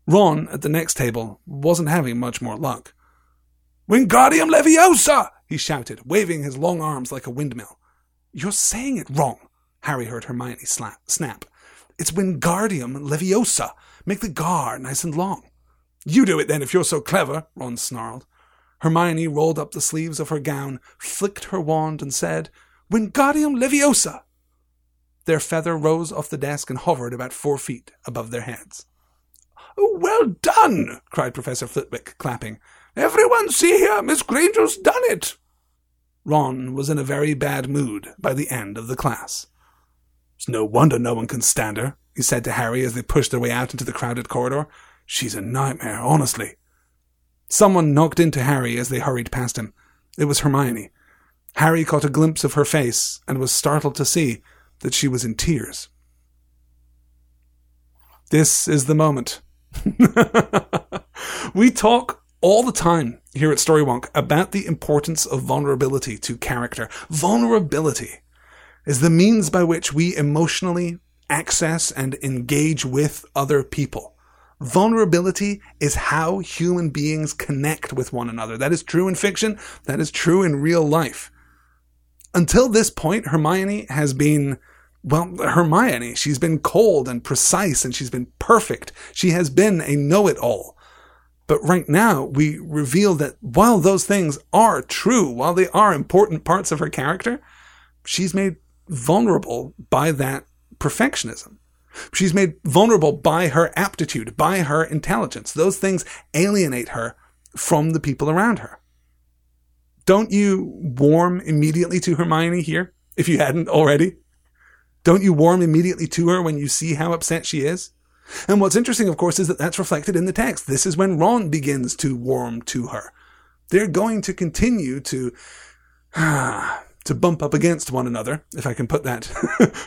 Ron, at the next table, wasn't having much more luck. Wingardium Leviosa! he shouted, waving his long arms like a windmill. You're saying it wrong, Harry heard Hermione slap, snap. It's Wingardium Leviosa. Make the gar nice and long. You do it then if you're so clever, Ron snarled. Hermione rolled up the sleeves of her gown, flicked her wand, and said, Wingardium Leviosa! Their feather rose off the desk and hovered about four feet above their heads. Oh, well done! cried Professor Flitwick, clapping. Everyone see here, Miss Granger's done it! Ron was in a very bad mood by the end of the class. It's no wonder no one can stand her, he said to Harry as they pushed their way out into the crowded corridor. She's a nightmare, honestly. Someone knocked into Harry as they hurried past him. It was Hermione. Harry caught a glimpse of her face and was startled to see that she was in tears. This is the moment. we talk all the time here at Storywonk about the importance of vulnerability to character. Vulnerability is the means by which we emotionally access and engage with other people. Vulnerability is how human beings connect with one another. That is true in fiction. That is true in real life. Until this point, Hermione has been, well, Hermione. She's been cold and precise and she's been perfect. She has been a know-it-all. But right now, we reveal that while those things are true, while they are important parts of her character, she's made vulnerable by that perfectionism. She's made vulnerable by her aptitude, by her intelligence. Those things alienate her from the people around her. Don't you warm immediately to Hermione here, if you hadn't already? Don't you warm immediately to her when you see how upset she is? And what's interesting, of course, is that that's reflected in the text. This is when Ron begins to warm to her. They're going to continue to to bump up against one another, if I can put that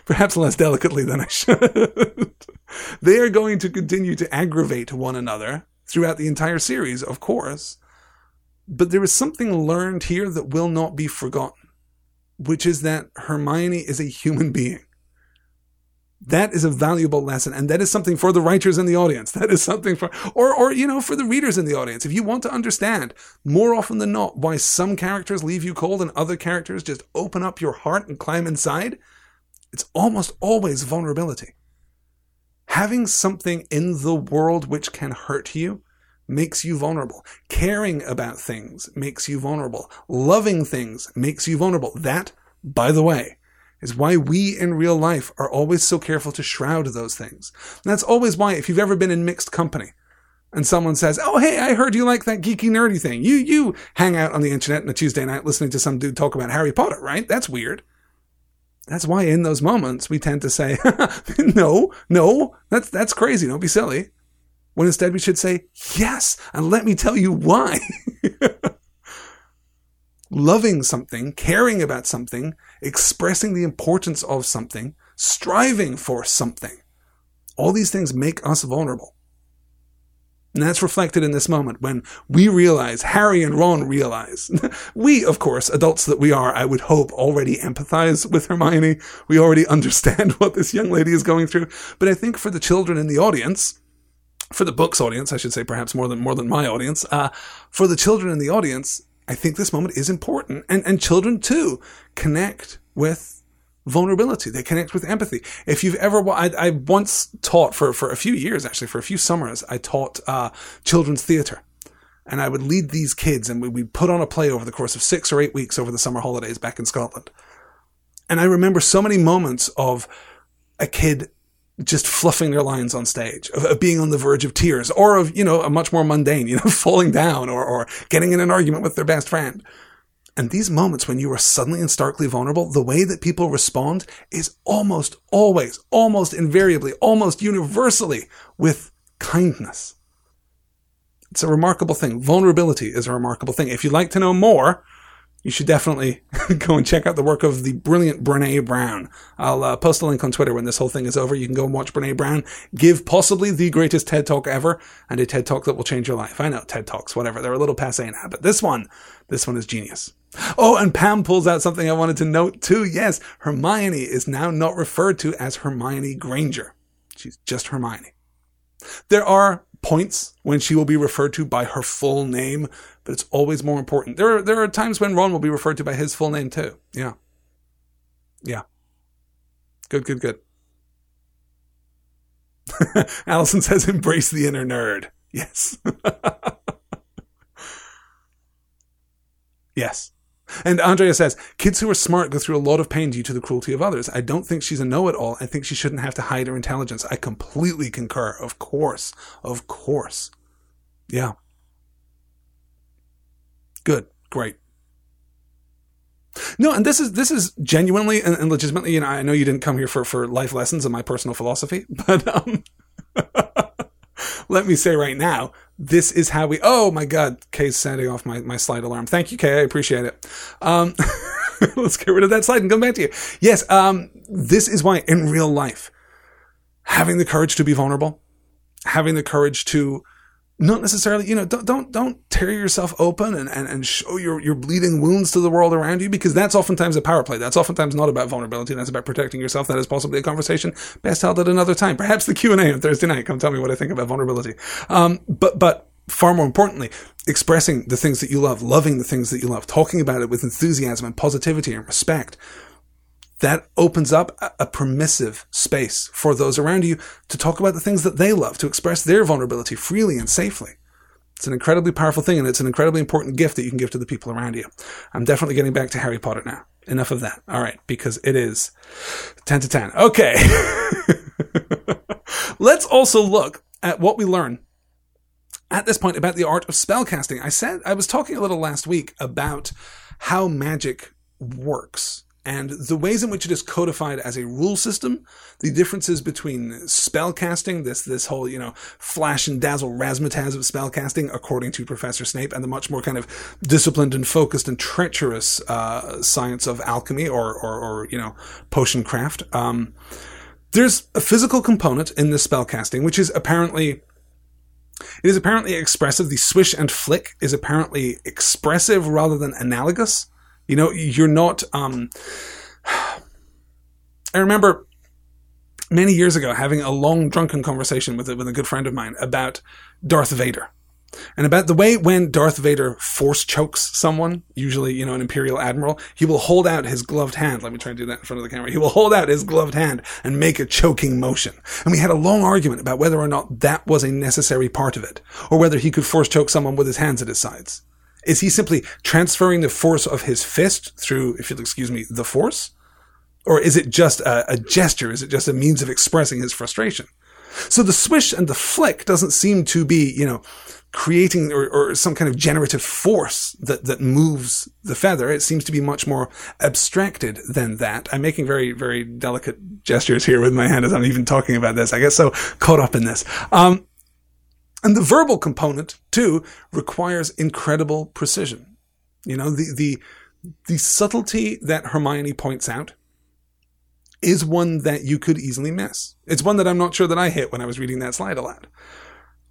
perhaps less delicately than I should. they are going to continue to aggravate one another throughout the entire series, of course. But there is something learned here that will not be forgotten, which is that Hermione is a human being. That is a valuable lesson, and that is something for the writers in the audience. That is something for, or, or, you know, for the readers in the audience. If you want to understand more often than not why some characters leave you cold and other characters just open up your heart and climb inside, it's almost always vulnerability. Having something in the world which can hurt you makes you vulnerable. Caring about things makes you vulnerable. Loving things makes you vulnerable. That, by the way, is why we in real life are always so careful to shroud those things. And that's always why, if you've ever been in mixed company and someone says, Oh, hey, I heard you like that geeky nerdy thing. You, you hang out on the internet on a Tuesday night listening to some dude talk about Harry Potter, right? That's weird. That's why in those moments we tend to say, no, no, that's, that's crazy. Don't be silly. When instead we should say, yes, and let me tell you why. loving something, caring about something, expressing the importance of something, striving for something. All these things make us vulnerable. And that's reflected in this moment when we realize, Harry and Ron realize. we, of course, adults that we are, I would hope, already empathize with Hermione. We already understand what this young lady is going through. But I think for the children in the audience, for the book's audience, I should say, perhaps more than more than my audience, uh, for the children in the audience, I think this moment is important. And, and children too connect with vulnerability. They connect with empathy. If you've ever, I, I once taught for, for a few years, actually, for a few summers, I taught, uh, children's theater. And I would lead these kids and we, we put on a play over the course of six or eight weeks over the summer holidays back in Scotland. And I remember so many moments of a kid just fluffing their lines on stage, of, of, being on the verge of tears, or of, you know, a much more mundane, you know, falling down or, or getting in an argument with their best friend. And these moments when you are suddenly and starkly vulnerable, the way that people respond is almost always, almost invariably, almost universally with kindness. It's a remarkable thing. Vulnerability is a remarkable thing. If you'd like to know more, you should definitely go and check out the work of the brilliant Brene Brown. I'll uh, post a link on Twitter when this whole thing is over. You can go and watch Brene Brown give possibly the greatest TED Talk ever and a TED Talk that will change your life. I know TED Talks, whatever. They're a little passe now, but this one, this one is genius. Oh, and Pam pulls out something I wanted to note too. Yes, Hermione is now not referred to as Hermione Granger. She's just Hermione. There are points when she will be referred to by her full name, but it's always more important. There are, there are times when Ron will be referred to by his full name too. Yeah. Yeah. Good, good, good. Allison says, embrace the inner nerd. Yes. yes. And Andrea says, kids who are smart go through a lot of pain due to the cruelty of others. I don't think she's a know-it-all. I think she shouldn't have to hide her intelligence. I completely concur. Of course. Of course. Yeah. Good. Great. No, and this is this is genuinely and, and legitimately, you know, I know you didn't come here for, for life lessons and my personal philosophy, but um let me say right now, this is how we, oh my God, Kay's sending off my, my slide alarm. Thank you, Kay. I appreciate it. Um, let's get rid of that slide and come back to you. Yes. Um, this is why in real life, having the courage to be vulnerable, having the courage to not necessarily, you know, don't, don't, don't tear yourself open and, and, and show your, your bleeding wounds to the world around you because that's oftentimes a power play. That's oftentimes not about vulnerability. That's about protecting yourself. That is possibly a conversation best held at another time. Perhaps the Q&A on Thursday night. Come tell me what I think about vulnerability. Um, but, but far more importantly, expressing the things that you love, loving the things that you love, talking about it with enthusiasm and positivity and respect that opens up a permissive space for those around you to talk about the things that they love, to express their vulnerability freely and safely. It's an incredibly powerful thing and it's an incredibly important gift that you can give to the people around you. I'm definitely getting back to Harry Potter now. Enough of that. All right, because it is 10 to 10. Okay. Let's also look at what we learn at this point about the art of spellcasting. I said I was talking a little last week about how magic works and the ways in which it is codified as a rule system, the differences between spellcasting, this this whole you know flash and dazzle razzmatazz of spellcasting, according to Professor Snape, and the much more kind of disciplined and focused and treacherous uh, science of alchemy or, or, or you know potion craft. Um, there's a physical component in this spellcasting, which is apparently it is apparently expressive. The swish and flick is apparently expressive rather than analogous. You know, you're not. Um, I remember many years ago having a long drunken conversation with a, with a good friend of mine about Darth Vader. And about the way when Darth Vader force chokes someone, usually, you know, an Imperial Admiral, he will hold out his gloved hand. Let me try and do that in front of the camera. He will hold out his gloved hand and make a choking motion. And we had a long argument about whether or not that was a necessary part of it, or whether he could force choke someone with his hands at his sides. Is he simply transferring the force of his fist through, if you'll excuse me, the force? Or is it just a, a, gesture? Is it just a means of expressing his frustration? So the swish and the flick doesn't seem to be, you know, creating or, or some kind of generative force that, that moves the feather. It seems to be much more abstracted than that. I'm making very, very delicate gestures here with my hand as I'm even talking about this. I get so caught up in this. Um, and the verbal component too requires incredible precision. You know, the, the, the subtlety that Hermione points out is one that you could easily miss. It's one that I'm not sure that I hit when I was reading that slide aloud.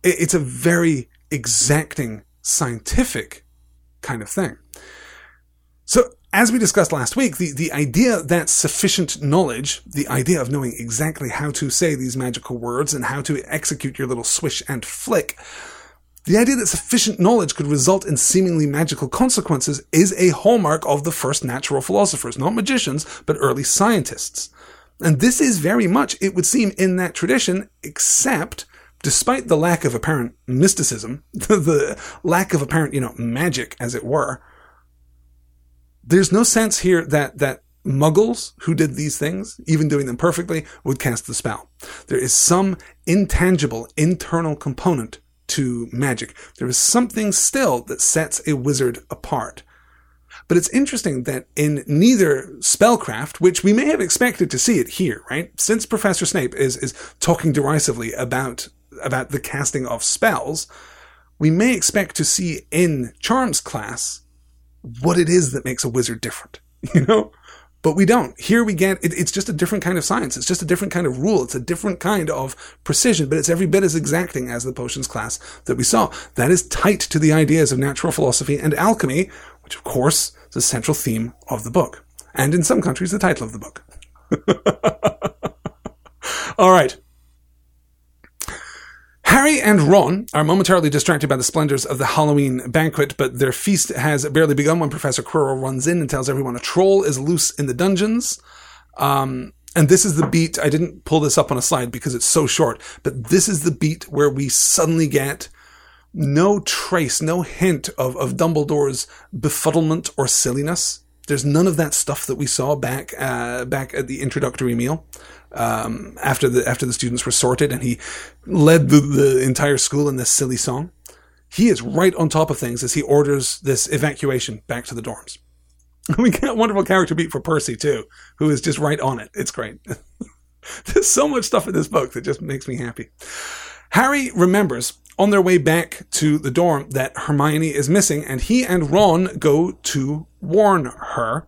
It's a very exacting scientific kind of thing. So as we discussed last week, the, the idea that sufficient knowledge, the idea of knowing exactly how to say these magical words and how to execute your little swish and flick, the idea that sufficient knowledge could result in seemingly magical consequences is a hallmark of the first natural philosophers, not magicians, but early scientists. And this is very much, it would seem, in that tradition, except despite the lack of apparent mysticism, the, the lack of apparent, you know, magic, as it were, there's no sense here that, that muggles who did these things, even doing them perfectly, would cast the spell. There is some intangible internal component to magic. There is something still that sets a wizard apart. But it's interesting that in neither spellcraft, which we may have expected to see it here, right? Since Professor Snape is, is talking derisively about, about the casting of spells, we may expect to see in Charms class what it is that makes a wizard different, you know? But we don't. Here we get, it, it's just a different kind of science. It's just a different kind of rule. It's a different kind of precision, but it's every bit as exacting as the potions class that we saw. That is tight to the ideas of natural philosophy and alchemy, which of course is a central theme of the book. And in some countries, the title of the book. All right. Harry and Ron are momentarily distracted by the splendors of the Halloween banquet, but their feast has barely begun when Professor Quirrell runs in and tells everyone a troll is loose in the dungeons. Um, and this is the beat. I didn't pull this up on a slide because it's so short, but this is the beat where we suddenly get no trace, no hint of, of Dumbledore's befuddlement or silliness. There's none of that stuff that we saw back uh, back at the introductory meal um, after the after the students were sorted, and he led the, the entire school in this silly song. He is right on top of things as he orders this evacuation back to the dorms. We get a wonderful character beat for Percy too, who is just right on it. It's great. There's so much stuff in this book that just makes me happy. Harry remembers on their way back to the dorm that Hermione is missing, and he and Ron go to warn her.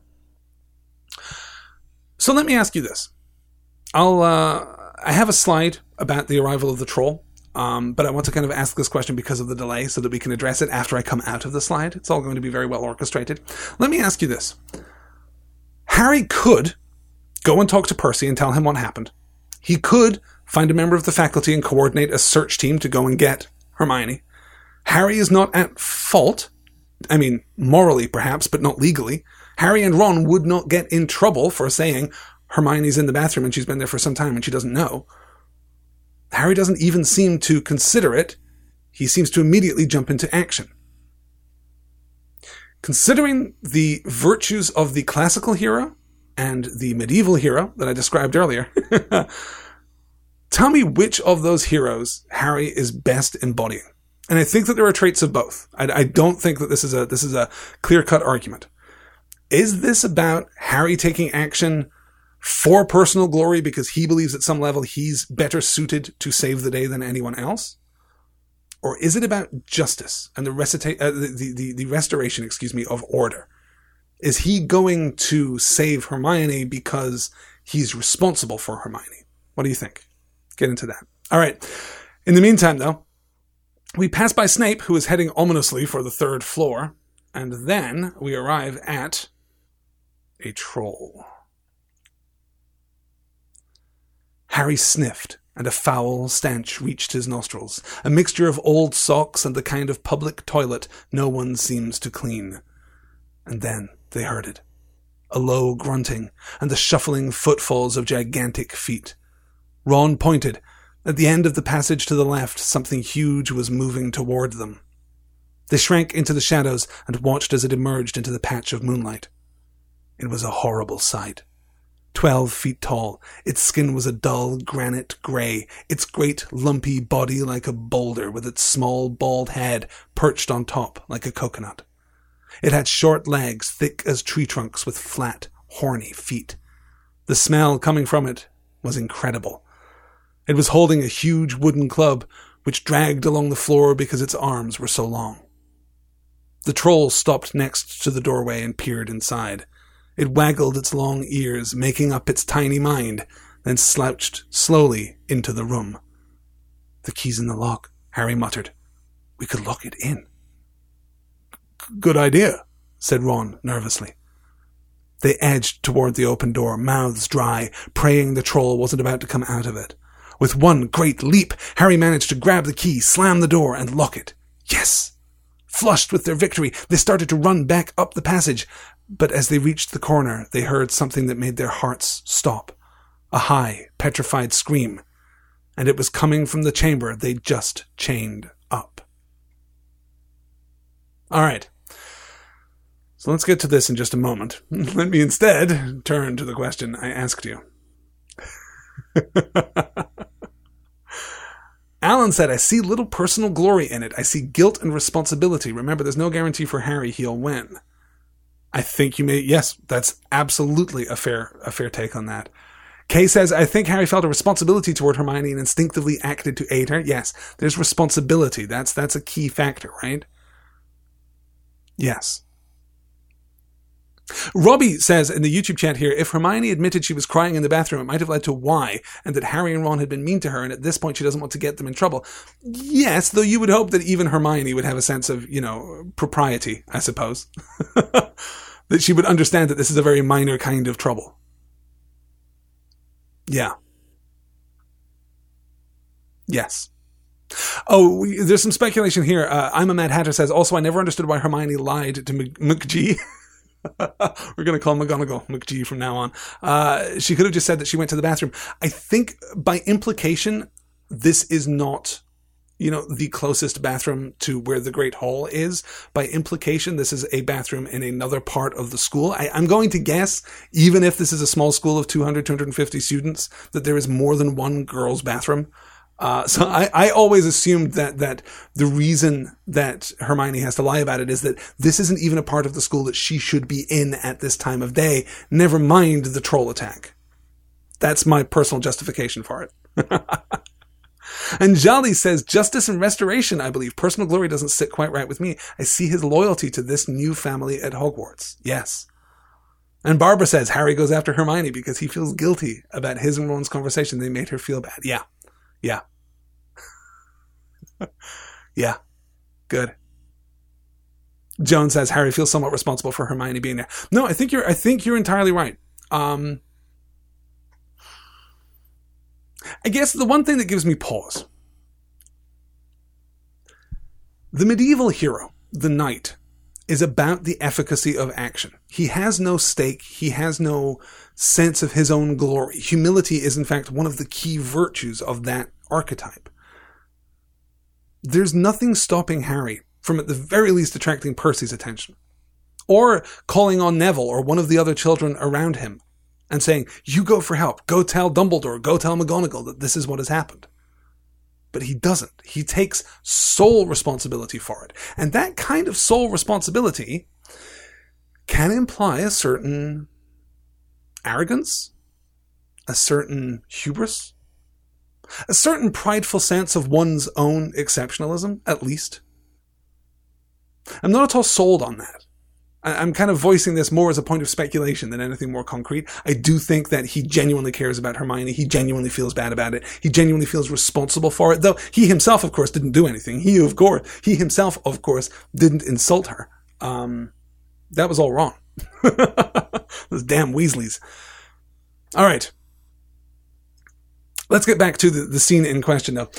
So let me ask you this. I'll uh, I have a slide about the arrival of the troll, um, but I want to kind of ask this question because of the delay, so that we can address it after I come out of the slide. It's all going to be very well orchestrated. Let me ask you this: Harry could go and talk to Percy and tell him what happened. He could find a member of the faculty and coordinate a search team to go and get Hermione. Harry is not at fault. I mean, morally perhaps, but not legally. Harry and Ron would not get in trouble for saying, Hermione's in the bathroom and she's been there for some time and she doesn't know. Harry doesn't even seem to consider it. He seems to immediately jump into action. Considering the virtues of the classical hero and the medieval hero that I described earlier, tell me which of those heroes Harry is best embodying. And I think that there are traits of both. I, I don't think that this is a this is a clear cut argument. Is this about Harry taking action for personal glory because he believes at some level he's better suited to save the day than anyone else? Or is it about justice and the, recita- uh, the, the, the restoration, excuse me, of order? Is he going to save Hermione because he's responsible for Hermione? What do you think? Get into that. All right. In the meantime, though, we pass by Snape, who is heading ominously for the third floor, and then we arrive at a troll. Harry sniffed, and a foul stench reached his nostrils, a mixture of old socks and the kind of public toilet no one seems to clean. And then they heard it. A low grunting, and the shuffling footfalls of gigantic feet. Ron pointed. At the end of the passage to the left, something huge was moving toward them. They shrank into the shadows and watched as it emerged into the patch of moonlight. It was a horrible sight. Twelve feet tall, its skin was a dull granite grey, its great lumpy body like a boulder with its small bald head perched on top like a coconut. It had short legs, thick as tree trunks, with flat, horny feet. The smell coming from it was incredible. It was holding a huge wooden club, which dragged along the floor because its arms were so long. The troll stopped next to the doorway and peered inside. It waggled its long ears, making up its tiny mind, then slouched slowly into the room. The key's in the lock, Harry muttered. We could lock it in. Good idea, said Ron nervously. They edged toward the open door, mouths dry, praying the troll wasn't about to come out of it. With one great leap, Harry managed to grab the key, slam the door, and lock it. Yes! Flushed with their victory, they started to run back up the passage, but as they reached the corner, they heard something that made their hearts stop. A high, petrified scream. And it was coming from the chamber they'd just chained up. All right. So let's get to this in just a moment. Let me instead turn to the question I asked you. Alan said, I see little personal glory in it. I see guilt and responsibility. Remember, there's no guarantee for Harry he'll win. I think you may, yes, that's absolutely a fair, a fair take on that. Kay says, I think Harry felt a responsibility toward Hermione and instinctively acted to aid her. Yes, there's responsibility. That's, that's a key factor, right? Yes. Robbie says in the YouTube chat here, if Hermione admitted she was crying in the bathroom, it might have led to why, and that Harry and Ron had been mean to her, and at this point she doesn't want to get them in trouble. Yes, though you would hope that even Hermione would have a sense of, you know, propriety, I suppose. that she would understand that this is a very minor kind of trouble. Yeah. Yes. Oh, there's some speculation here. Uh, I'm a Mad Hatter says, also, I never understood why Hermione lied to McGee. We're going to call McGonagall McGee from now on. Uh, she could have just said that she went to the bathroom. I think by implication, this is not, you know, the closest bathroom to where the Great Hall is. By implication, this is a bathroom in another part of the school. I, I'm going to guess, even if this is a small school of 200, 250 students, that there is more than one girls' bathroom. Uh, so I, I always assumed that that the reason that Hermione has to lie about it is that this isn't even a part of the school that she should be in at this time of day. Never mind the troll attack. That's my personal justification for it. and Jolly says, justice and restoration, I believe. Personal glory doesn't sit quite right with me. I see his loyalty to this new family at Hogwarts. Yes. And Barbara says Harry goes after Hermione because he feels guilty about his and Ron's conversation. They made her feel bad. Yeah. Yeah. yeah. Good. Joan says Harry feels somewhat responsible for Hermione being there. No, I think you're I think you're entirely right. Um I guess the one thing that gives me pause. The medieval hero, the knight, is about the efficacy of action. He has no stake, he has no sense of his own glory. Humility is in fact one of the key virtues of that archetype there's nothing stopping Harry from at the very least attracting Percy's attention. Or calling on Neville or one of the other children around him and saying, You go for help. Go tell Dumbledore. Go tell McGonagall that this is what has happened. But he doesn't. He takes sole responsibility for it. And that kind of sole responsibility can imply a certain arrogance, a certain hubris, a certain prideful sense of one's own exceptionalism, at least. I'm not at all sold on that. I'm kind of voicing this more as a point of speculation than anything more concrete. I do think that he genuinely cares about Hermione. He genuinely feels bad about it. He genuinely feels responsible for it, though he himself, of course, didn't do anything. He, of course, he himself, of course, didn't insult her. Um, that was all wrong. Those damn Weasleys. All right. Let's get back to the, the scene in question though.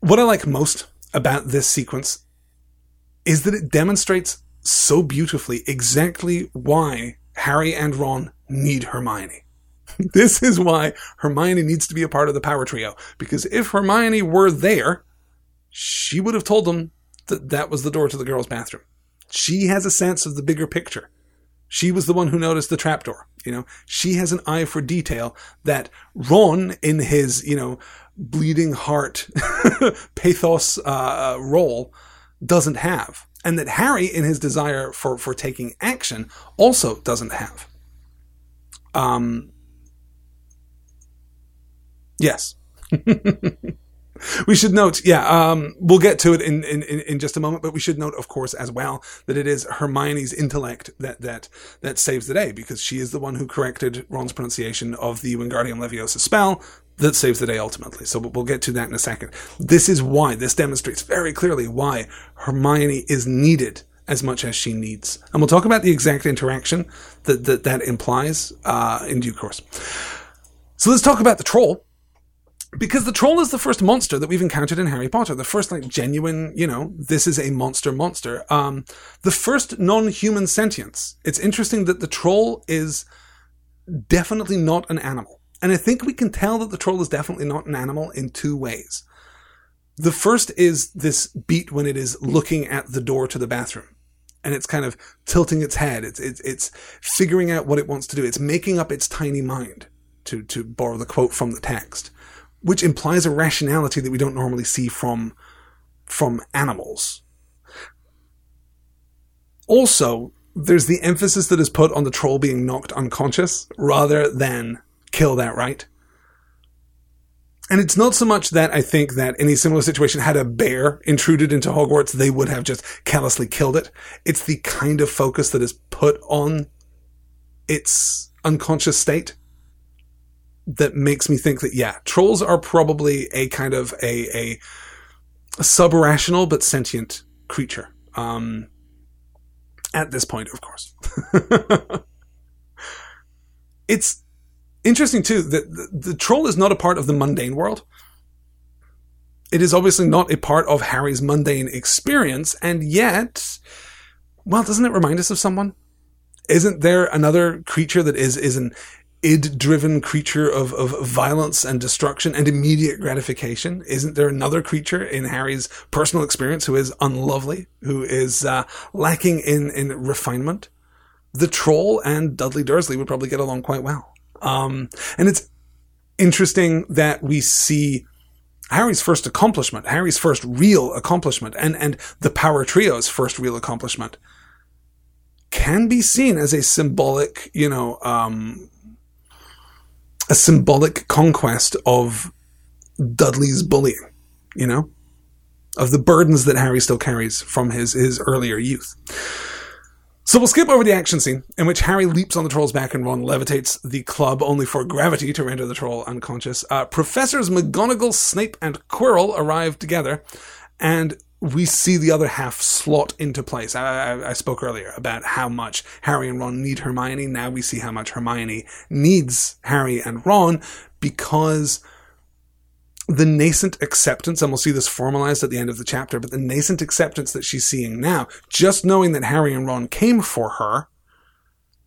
What I like most about this sequence is that it demonstrates so beautifully exactly why Harry and Ron need Hermione. this is why Hermione needs to be a part of the power trio. Because if Hermione were there, she would have told them that that was the door to the girls' bathroom. She has a sense of the bigger picture. She was the one who noticed the trapdoor. You know, she has an eye for detail that Ron, in his, you know, bleeding heart pathos uh, role, doesn't have. And that Harry, in his desire for, for taking action, also doesn't have. Um, yes. we should note, yeah, um, we'll get to it in, in, in just a moment, but we should note, of course, as well, that it is Hermione's intellect that, that, that saves the day, because she is the one who corrected Ron's pronunciation of the Wingardium Leviosa spell that saves the day ultimately. So we'll get to that in a second. This is why, this demonstrates very clearly why Hermione is needed as much as she needs. And we'll talk about the exact interaction that that, that implies uh, in due course. So let's talk about the troll because the troll is the first monster that we've encountered in Harry Potter. The first like genuine, you know, this is a monster monster. Um, the first non-human sentience. It's interesting that the troll is definitely not an animal. And I think we can tell that the troll is definitely not an animal in two ways. The first is this beat when it is looking at the door to the bathroom. And it's kind of tilting its head. It's, it's, it's figuring out what it wants to do. It's making up its tiny mind, to, to borrow the quote from the text which implies a rationality that we don't normally see from from animals. Also, there's the emphasis that is put on the troll being knocked unconscious rather than kill that right. And it's not so much that I think that in a similar situation, had a bear intruded into Hogwarts, they would have just callously killed it. It's the kind of focus that is put on its unconscious state that makes me think that, yeah, trolls are probably a kind of a, a, sub-rational but sentient creature. Um, at this point, of course. it's interesting too that the, the troll is not a part of the mundane world. It is obviously not a part of Harry's mundane experience, and yet, well, doesn't it remind us of someone? Isn't there another creature that is is an id driven creature of, of violence and destruction and immediate gratification? Isn't there another creature in Harry's personal experience who is unlovely, who is uh, lacking in, in refinement? The troll and Dudley Dursley would probably get along quite well. Um, and it's interesting that we see Harry's first accomplishment, Harry's first real accomplishment, and, and the Power Trio's first real accomplishment can be seen as a symbolic, you know, um, a symbolic conquest of Dudley's bullying, you know, of the burdens that Harry still carries from his, his earlier youth. So we'll skip over the action scene in which Harry leaps on the troll's back and Ron levitates the club only for gravity to render the troll unconscious. Uh, Professors McGonagall, Snape, and Quirrell arrive together, and we see the other half slot into place. I, I, I, spoke earlier about how much Harry and Ron need Hermione. Now we see how much Hermione needs Harry and Ron because the nascent acceptance, and we'll see this formalized at the end of the chapter, but the nascent acceptance that she's seeing now, just knowing that Harry and Ron came for her,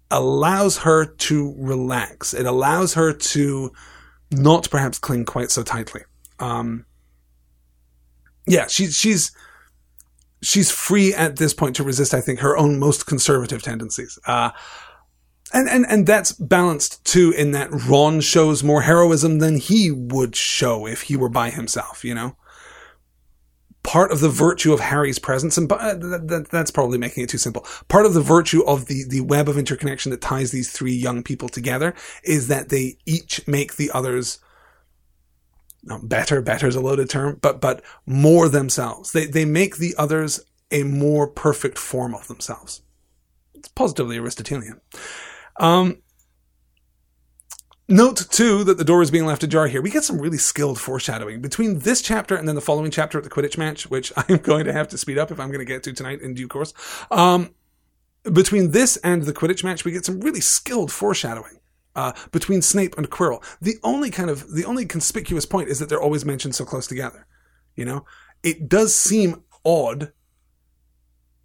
allows her to relax. It allows her to not perhaps cling quite so tightly. Um, yeah, she's she's she's free at this point to resist. I think her own most conservative tendencies. Uh, and, and, and that's balanced too in that Ron shows more heroism than he would show if he were by himself, you know? Part of the virtue of Harry's presence, and uh, that, that, that's probably making it too simple. Part of the virtue of the, the web of interconnection that ties these three young people together is that they each make the others better, better is a loaded term, but, but more themselves. They, they make the others a more perfect form of themselves. It's positively Aristotelian. Um, Note too that the door is being left ajar here. We get some really skilled foreshadowing between this chapter and then the following chapter at the Quidditch match, which I'm going to have to speed up if I'm going to get to tonight in due course. Um, between this and the Quidditch match, we get some really skilled foreshadowing. Uh, between Snape and Quirrell. The only kind of, the only conspicuous point is that they're always mentioned so close together. You know? It does seem odd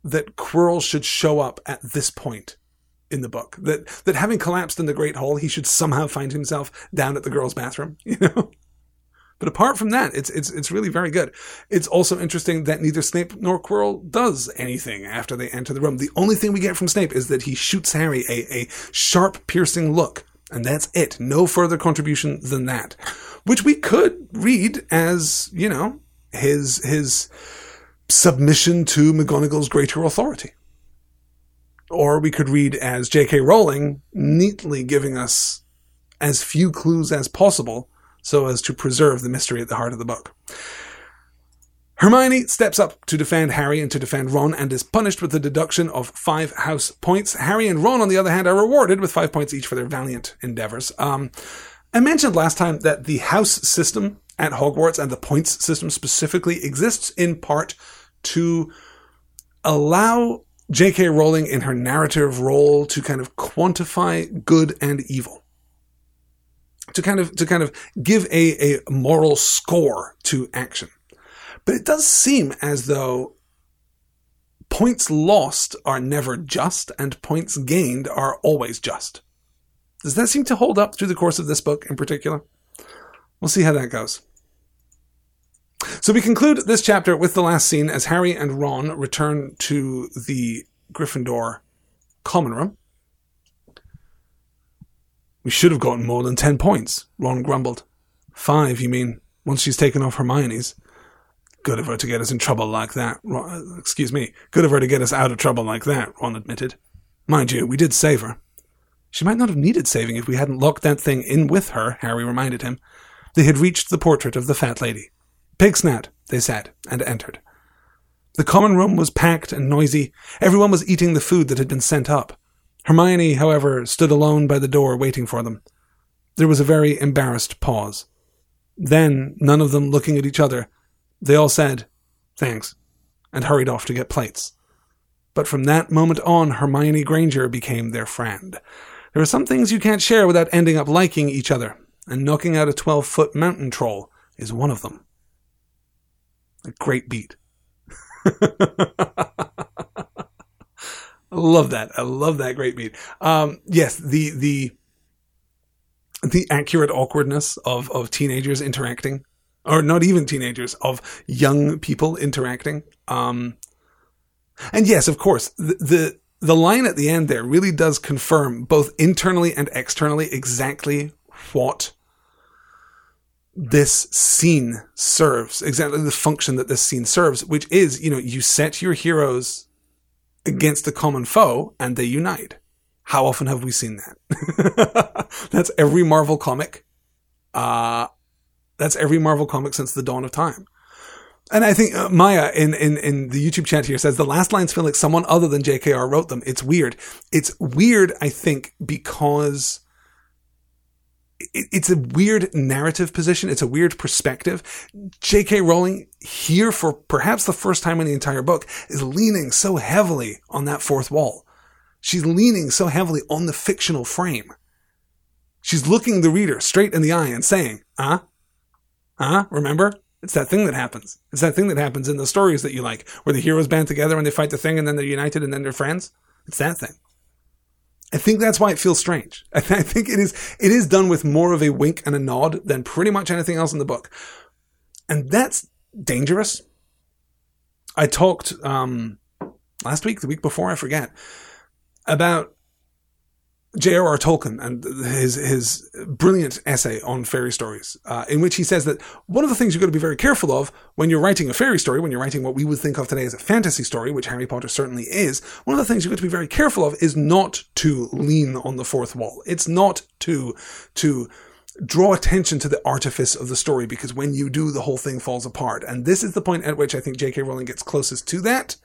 that Quirrell should show up at this point in the book. That that having collapsed in the Great Hall, he should somehow find himself down at the girls' bathroom. You know. But apart from that, it's it's it's really very good. It's also interesting that neither Snape nor Quirrell does anything after they enter the room. The only thing we get from Snape is that he shoots Harry a, a sharp, piercing look, and that's it. No further contribution than that, which we could read as you know his his submission to McGonagall's greater authority. Or we could read as J.K. Rowling neatly giving us as few clues as possible so as to preserve the mystery at the heart of the book. Hermione steps up to defend Harry and to defend Ron and is punished with the deduction of five house points. Harry and Ron, on the other hand, are rewarded with five points each for their valiant endeavors. Um, I mentioned last time that the house system at Hogwarts and the points system specifically exists in part to allow J.K. Rowling in her narrative role to kind of quantify good and evil. To kind of, to kind of give a, a moral score to action. But it does seem as though points lost are never just and points gained are always just. Does that seem to hold up through the course of this book in particular? We'll see how that goes. So we conclude this chapter with the last scene as Harry and Ron return to the Gryffindor common room. We should have gotten more than ten points, Ron grumbled. Five, you mean, once she's taken off Hermione's. Good of her to get us in trouble like that. Ron, excuse me. Good of her to get us out of trouble like that, Ron admitted. Mind you, we did save her. She might not have needed saving if we hadn't locked that thing in with her, Harry reminded him. They had reached the portrait of the fat lady. Pig snout, they said, and entered. The common room was packed and noisy. Everyone was eating the food that had been sent up. Hermione, however, stood alone by the door waiting for them. There was a very embarrassed pause. Then, none of them looking at each other, they all said, thanks, and hurried off to get plates. But from that moment on, Hermione Granger became their friend. There are some things you can't share without ending up liking each other, and knocking out a 12 foot mountain troll is one of them. A great beat. I love that. I love that great beat. Um, yes, the the the accurate awkwardness of of teenagers interacting, or not even teenagers, of young people interacting. Um, and yes, of course, the, the the line at the end there really does confirm both internally and externally exactly what this scene serves, exactly the function that this scene serves, which is, you know, you set your heroes against a common foe and they unite. How often have we seen that? that's every Marvel comic. Uh, that's every Marvel comic since the dawn of time. And I think uh, Maya in, in, in the YouTube chat here says the last lines feel like someone other than JKR wrote them. It's weird. It's weird, I think, because it's a weird narrative position. It's a weird perspective. J.K. Rowling here for perhaps the first time in the entire book is leaning so heavily on that fourth wall. She's leaning so heavily on the fictional frame. She's looking the reader straight in the eye and saying, huh? Huh? Remember? It's that thing that happens. It's that thing that happens in the stories that you like, where the heroes band together and they fight the thing and then they're united and then they're friends. It's that thing. I think that's why it feels strange. I, th- I, think it is, it is done with more of a wink and a nod than pretty much anything else in the book. And that's dangerous. I talked, um, last week, the week before, I forget, about J.R.R. Tolkien and his his brilliant essay on fairy stories, uh, in which he says that one of the things you've got to be very careful of when you're writing a fairy story, when you're writing what we would think of today as a fantasy story, which Harry Potter certainly is, one of the things you've got to be very careful of is not to lean on the fourth wall. It's not to to draw attention to the artifice of the story because when you do, the whole thing falls apart. And this is the point at which I think J.K. Rowling gets closest to that.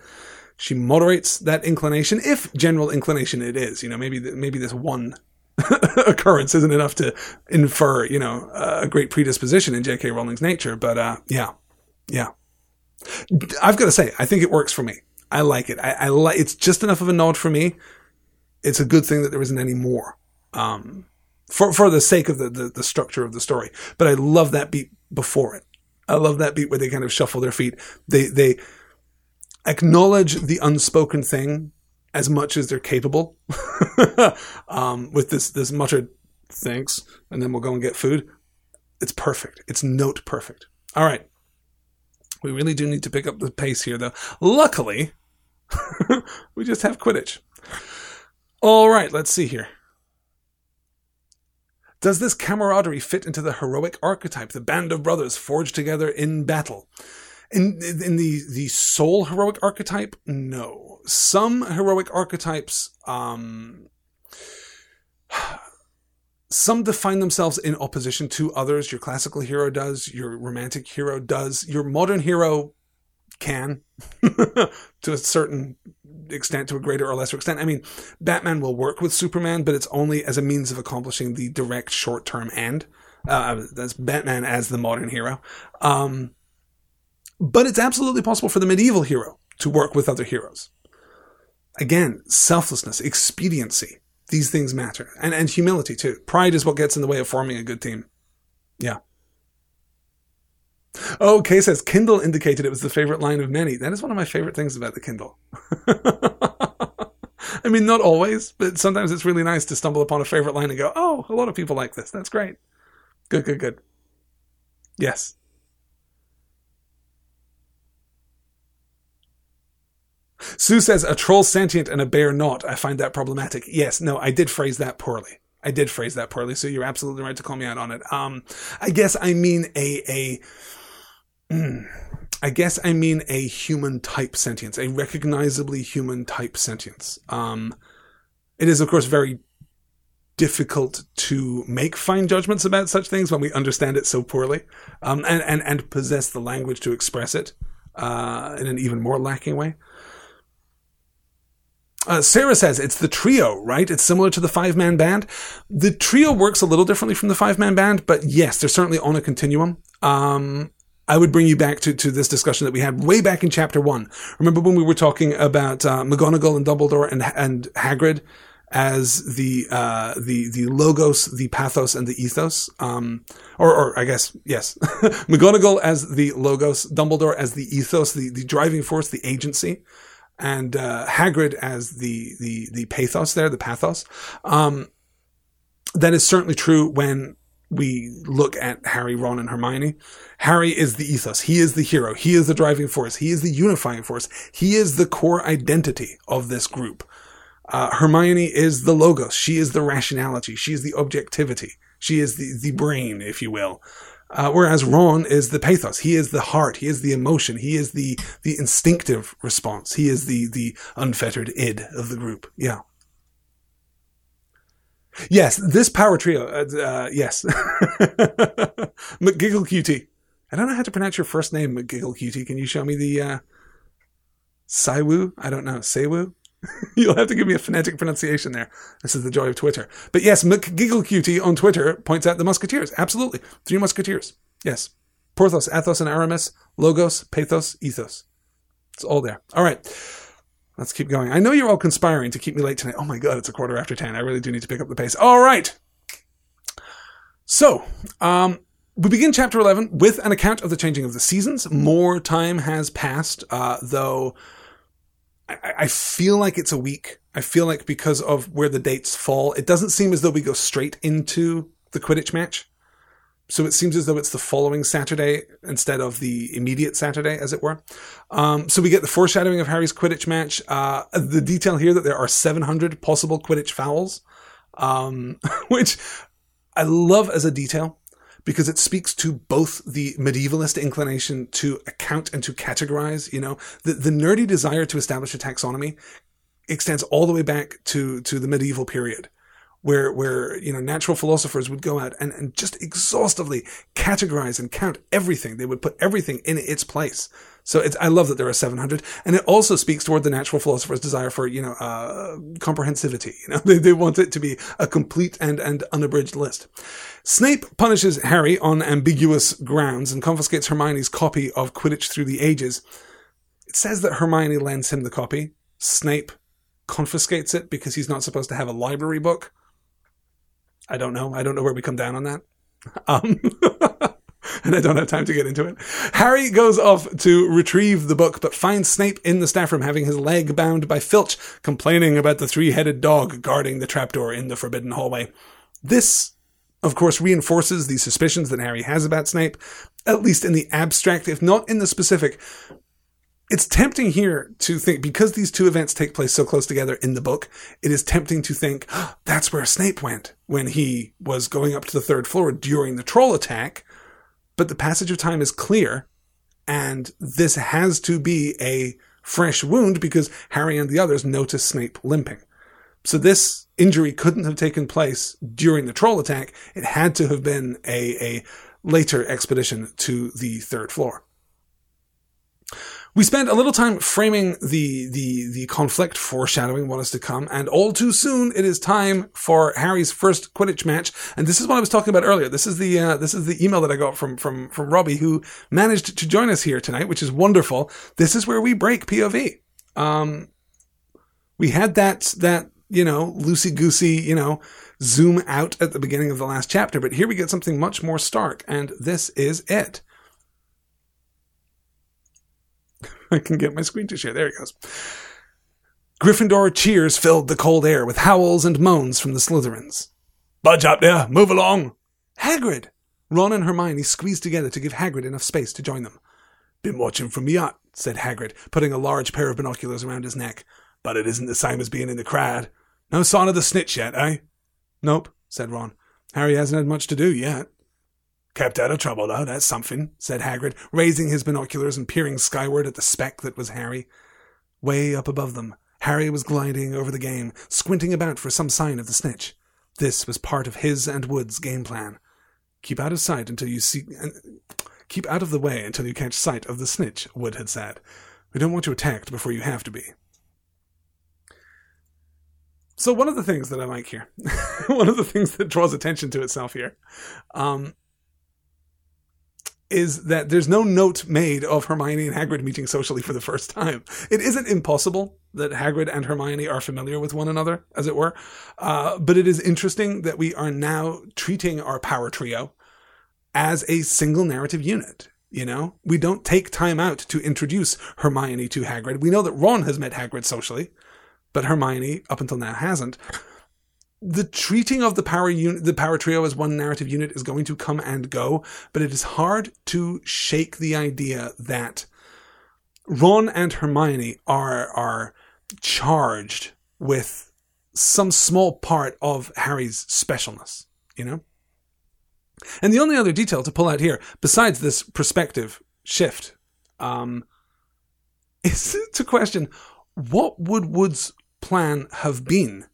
She moderates that inclination, if general inclination it is. You know, maybe maybe this one occurrence isn't enough to infer, you know, a great predisposition in J.K. Rowling's nature. But uh, yeah, yeah. I've got to say, I think it works for me. I like it. I, I like. It's just enough of a nod for me. It's a good thing that there isn't any more. Um, for for the sake of the, the the structure of the story. But I love that beat before it. I love that beat where they kind of shuffle their feet. They they acknowledge the unspoken thing as much as they're capable um, with this this muttered thanks and then we'll go and get food. It's perfect. It's note perfect. All right. We really do need to pick up the pace here though. Luckily we just have quidditch. All right let's see here. Does this camaraderie fit into the heroic archetype the band of brothers forged together in battle in in the the sole heroic archetype, no. Some heroic archetypes, um, some define themselves in opposition to others. Your classical hero does. Your romantic hero does. Your modern hero can, to a certain extent, to a greater or lesser extent. I mean, Batman will work with Superman, but it's only as a means of accomplishing the direct short term end. Uh, that's Batman as the modern hero. Um, but it's absolutely possible for the medieval hero to work with other heroes. Again, selflessness, expediency, these things matter. And, and humility too. Pride is what gets in the way of forming a good team. Yeah. Oh, Kay says Kindle indicated it was the favorite line of many. That is one of my favorite things about the Kindle. I mean, not always, but sometimes it's really nice to stumble upon a favorite line and go, oh, a lot of people like this. That's great. Good, good, good. Yes. Sue says a troll sentient and a bear not. I find that problematic. Yes, no, I did phrase that poorly. I did phrase that poorly, so you're absolutely right to call me out on it. Um, I guess I mean a a. Mm, I guess I mean a human type sentience, a recognizably human type sentience. Um, It is, of course, very difficult to make fine judgments about such things when we understand it so poorly, um, and, and, and possess the language to express it uh, in an even more lacking way. Uh, Sarah says it's the trio, right? It's similar to the five man band. The trio works a little differently from the five man band, but yes, they're certainly on a continuum. Um, I would bring you back to, to this discussion that we had way back in chapter one. Remember when we were talking about uh, McGonagall and Dumbledore and and Hagrid as the uh, the the logos, the pathos, and the ethos. Um, or, or I guess yes, McGonagall as the logos, Dumbledore as the ethos, the the driving force, the agency, and uh, Hagrid as the the the pathos. There, the pathos. Um, that is certainly true when we look at Harry, Ron, and Hermione. Harry is the ethos. He is the hero. He is the driving force. He is the unifying force. He is the core identity of this group. Uh, Hermione is the logos. She is the rationality. She is the objectivity. She is the, the brain, if you will. Uh, whereas Ron is the pathos. He is the heart. He is the emotion. He is the, the instinctive response. He is the, the unfettered id of the group. Yeah. Yes, this power trio. Uh, uh, yes. McGiggle Cutie. I don't know how to pronounce your first name, McGiggle Cutie. Can you show me the, uh, Saiwu? I don't know. Saiwu? You'll have to give me a phonetic pronunciation there. This is the joy of Twitter. But yes, McGigglecutie on Twitter points out the Musketeers. Absolutely. Three Musketeers. Yes. Porthos, Athos, and Aramis. Logos, Pathos, Ethos. It's all there. All right. Let's keep going. I know you're all conspiring to keep me late tonight. Oh my god, it's a quarter after ten. I really do need to pick up the pace. All right. So, um, we begin chapter 11 with an account of the changing of the seasons. More time has passed, uh, though I, I feel like it's a week. I feel like because of where the dates fall, it doesn't seem as though we go straight into the Quidditch match. So it seems as though it's the following Saturday instead of the immediate Saturday, as it were. Um, so we get the foreshadowing of Harry's Quidditch match. Uh, the detail here that there are 700 possible Quidditch fouls, um, which I love as a detail because it speaks to both the medievalist inclination to account and to categorize. You know, the, the nerdy desire to establish a taxonomy extends all the way back to, to the medieval period where where you know natural philosophers would go out and, and just exhaustively categorize and count everything. They would put everything in its place. So I love that there are 700, and it also speaks toward the natural philosopher's desire for you know uh, comprehensivity. You know, they they want it to be a complete and and unabridged list. Snape punishes Harry on ambiguous grounds and confiscates Hermione's copy of Quidditch Through the Ages. It says that Hermione lends him the copy. Snape confiscates it because he's not supposed to have a library book. I don't know. I don't know where we come down on that. Um, and I don't have time to get into it. Harry goes off to retrieve the book, but finds Snape in the staff room having his leg bound by Filch, complaining about the three-headed dog guarding the trapdoor in the forbidden hallway. This, of course, reinforces the suspicions that Harry has about Snape, at least in the abstract, if not in the specific it's tempting here to think because these two events take place so close together in the book, it is tempting to think oh, that's where Snape went when he was going up to the third floor during the troll attack. But the passage of time is clear, and this has to be a fresh wound because Harry and the others notice Snape limping. So this injury couldn't have taken place during the troll attack. It had to have been a, a later expedition to the third floor. We spent a little time framing the, the, the conflict, foreshadowing what is to come, and all too soon it is time for Harry's first Quidditch match. And this is what I was talking about earlier. This is the, uh, this is the email that I got from, from, from Robbie who managed to join us here tonight, which is wonderful. This is where we break POV. Um, we had that, that, you know, loosey goosey, you know, zoom out at the beginning of the last chapter, but here we get something much more stark, and this is it. I can get my screen to share. There it goes. Gryffindor cheers filled the cold air with howls and moans from the Slytherins. Budge up there, move along. Hagrid! Ron and Hermione squeezed together to give Hagrid enough space to join them. Been watching from the yacht, said Hagrid, putting a large pair of binoculars around his neck. But it isn't the same as being in the crowd. No sign of the snitch yet, eh? Nope, said Ron. Harry hasn't had much to do yet. Kept out of trouble, though, that's something, said Hagrid, raising his binoculars and peering skyward at the speck that was Harry. Way up above them, Harry was gliding over the game, squinting about for some sign of the snitch. This was part of his and Wood's game plan. Keep out of sight until you see. Keep out of the way until you catch sight of the snitch, Wood had said. We don't want you attacked before you have to be. So one of the things that I like here, one of the things that draws attention to itself here, um, is that there's no note made of Hermione and Hagrid meeting socially for the first time. It isn't impossible that Hagrid and Hermione are familiar with one another, as it were, uh, but it is interesting that we are now treating our power trio as a single narrative unit. You know, we don't take time out to introduce Hermione to Hagrid. We know that Ron has met Hagrid socially but Hermione up until now hasn't. The treating of the power unit, the power trio as one narrative unit is going to come and go, but it is hard to shake the idea that Ron and Hermione are are charged with some small part of Harry's specialness, you know? And the only other detail to pull out here, besides this perspective shift, um, is to question what would Wood's plan have been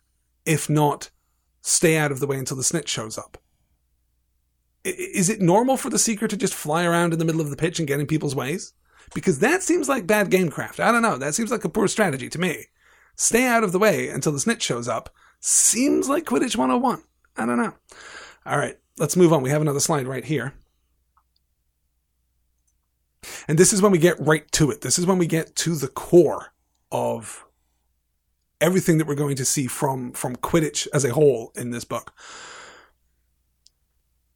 if not stay out of the way until the snitch shows up? Is it normal for the seeker to just fly around in the middle of the pitch and get in people's ways? Because that seems like bad gamecraft. I don't know. That seems like a poor strategy to me. Stay out of the way until the snitch shows up seems like Quidditch 101. I don't know. All right, let's move on. We have another slide right here. And this is when we get right to it. This is when we get to the core of everything that we're going to see from from Quidditch as a whole in this book.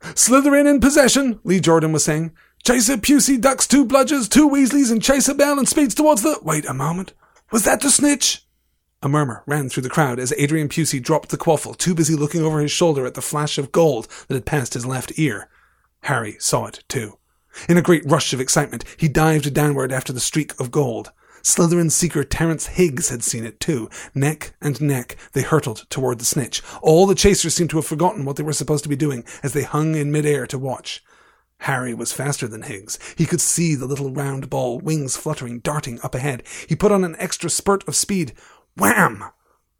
Slytherin in possession, Lee Jordan was saying. Chaser Pusey ducks two bludgers, two Weasleys, and Chaser Bell and speeds towards the. Wait a moment. Was that the snitch? A murmur ran through the crowd as Adrian Pusey dropped the quaffle, too busy looking over his shoulder at the flash of gold that had passed his left ear. Harry saw it, too. In a great rush of excitement, he dived downward after the streak of gold. Slytherin seeker Terence Higgs had seen it too. Neck and neck, they hurtled toward the snitch. All the chasers seemed to have forgotten what they were supposed to be doing as they hung in midair to watch. Harry was faster than Higgs. He could see the little round ball, wings fluttering, darting up ahead. He put on an extra spurt of speed. Wham!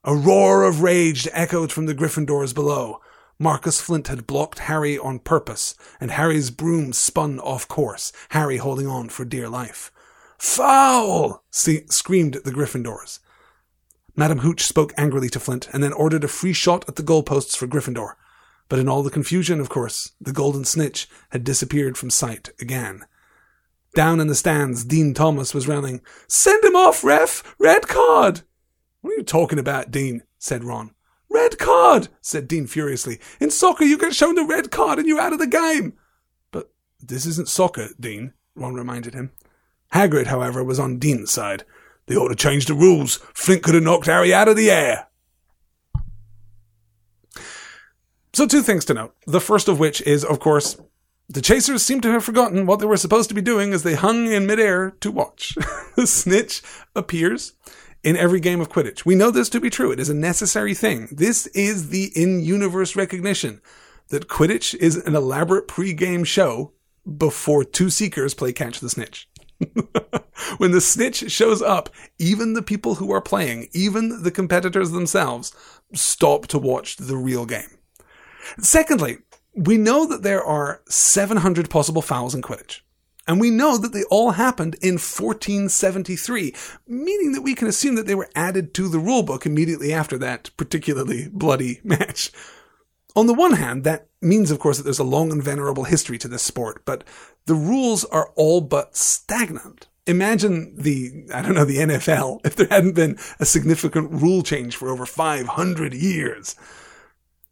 A roar of rage echoed from the Gryffindors below. Marcus Flint had blocked Harry on purpose, and Harry's broom spun off course, Harry holding on for dear life. Foul! screamed the Gryffindors. Madam Hooch spoke angrily to Flint and then ordered a free shot at the goalposts for Gryffindor. But in all the confusion, of course, the golden snitch had disappeared from sight again. Down in the stands, Dean Thomas was railing, Send him off, ref! Red card! What are you talking about, Dean? said Ron. Red card! said Dean furiously. In soccer, you get shown the red card and you're out of the game. But this isn't soccer, Dean, Ron reminded him. Hagrid, however, was on Dean's side. They ought to change the rules. Flint could have knocked Harry out of the air. So, two things to note. The first of which is, of course, the chasers seem to have forgotten what they were supposed to be doing as they hung in midair to watch. the snitch appears in every game of Quidditch. We know this to be true. It is a necessary thing. This is the in universe recognition that Quidditch is an elaborate pre game show before two seekers play catch the snitch. When the snitch shows up, even the people who are playing, even the competitors themselves, stop to watch the real game. Secondly, we know that there are 700 possible fouls in Quidditch. And we know that they all happened in 1473, meaning that we can assume that they were added to the rulebook immediately after that particularly bloody match. On the one hand, that means, of course, that there's a long and venerable history to this sport, but the rules are all but stagnant. Imagine the, I don't know, the NFL if there hadn't been a significant rule change for over 500 years.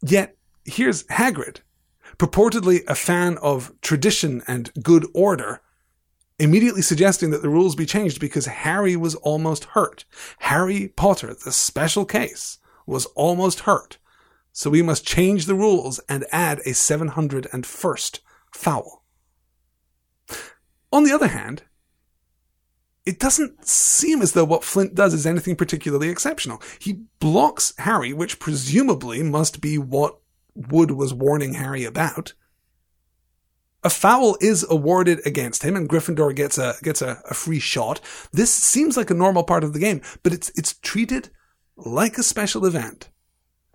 Yet, here's Hagrid, purportedly a fan of tradition and good order, immediately suggesting that the rules be changed because Harry was almost hurt. Harry Potter, the special case, was almost hurt so we must change the rules and add a 701st foul. On the other hand, it doesn't seem as though what Flint does is anything particularly exceptional. He blocks Harry, which presumably must be what Wood was warning Harry about. A foul is awarded against him, and Gryffindor gets a gets a, a free shot. This seems like a normal part of the game, but it's it's treated like a special event.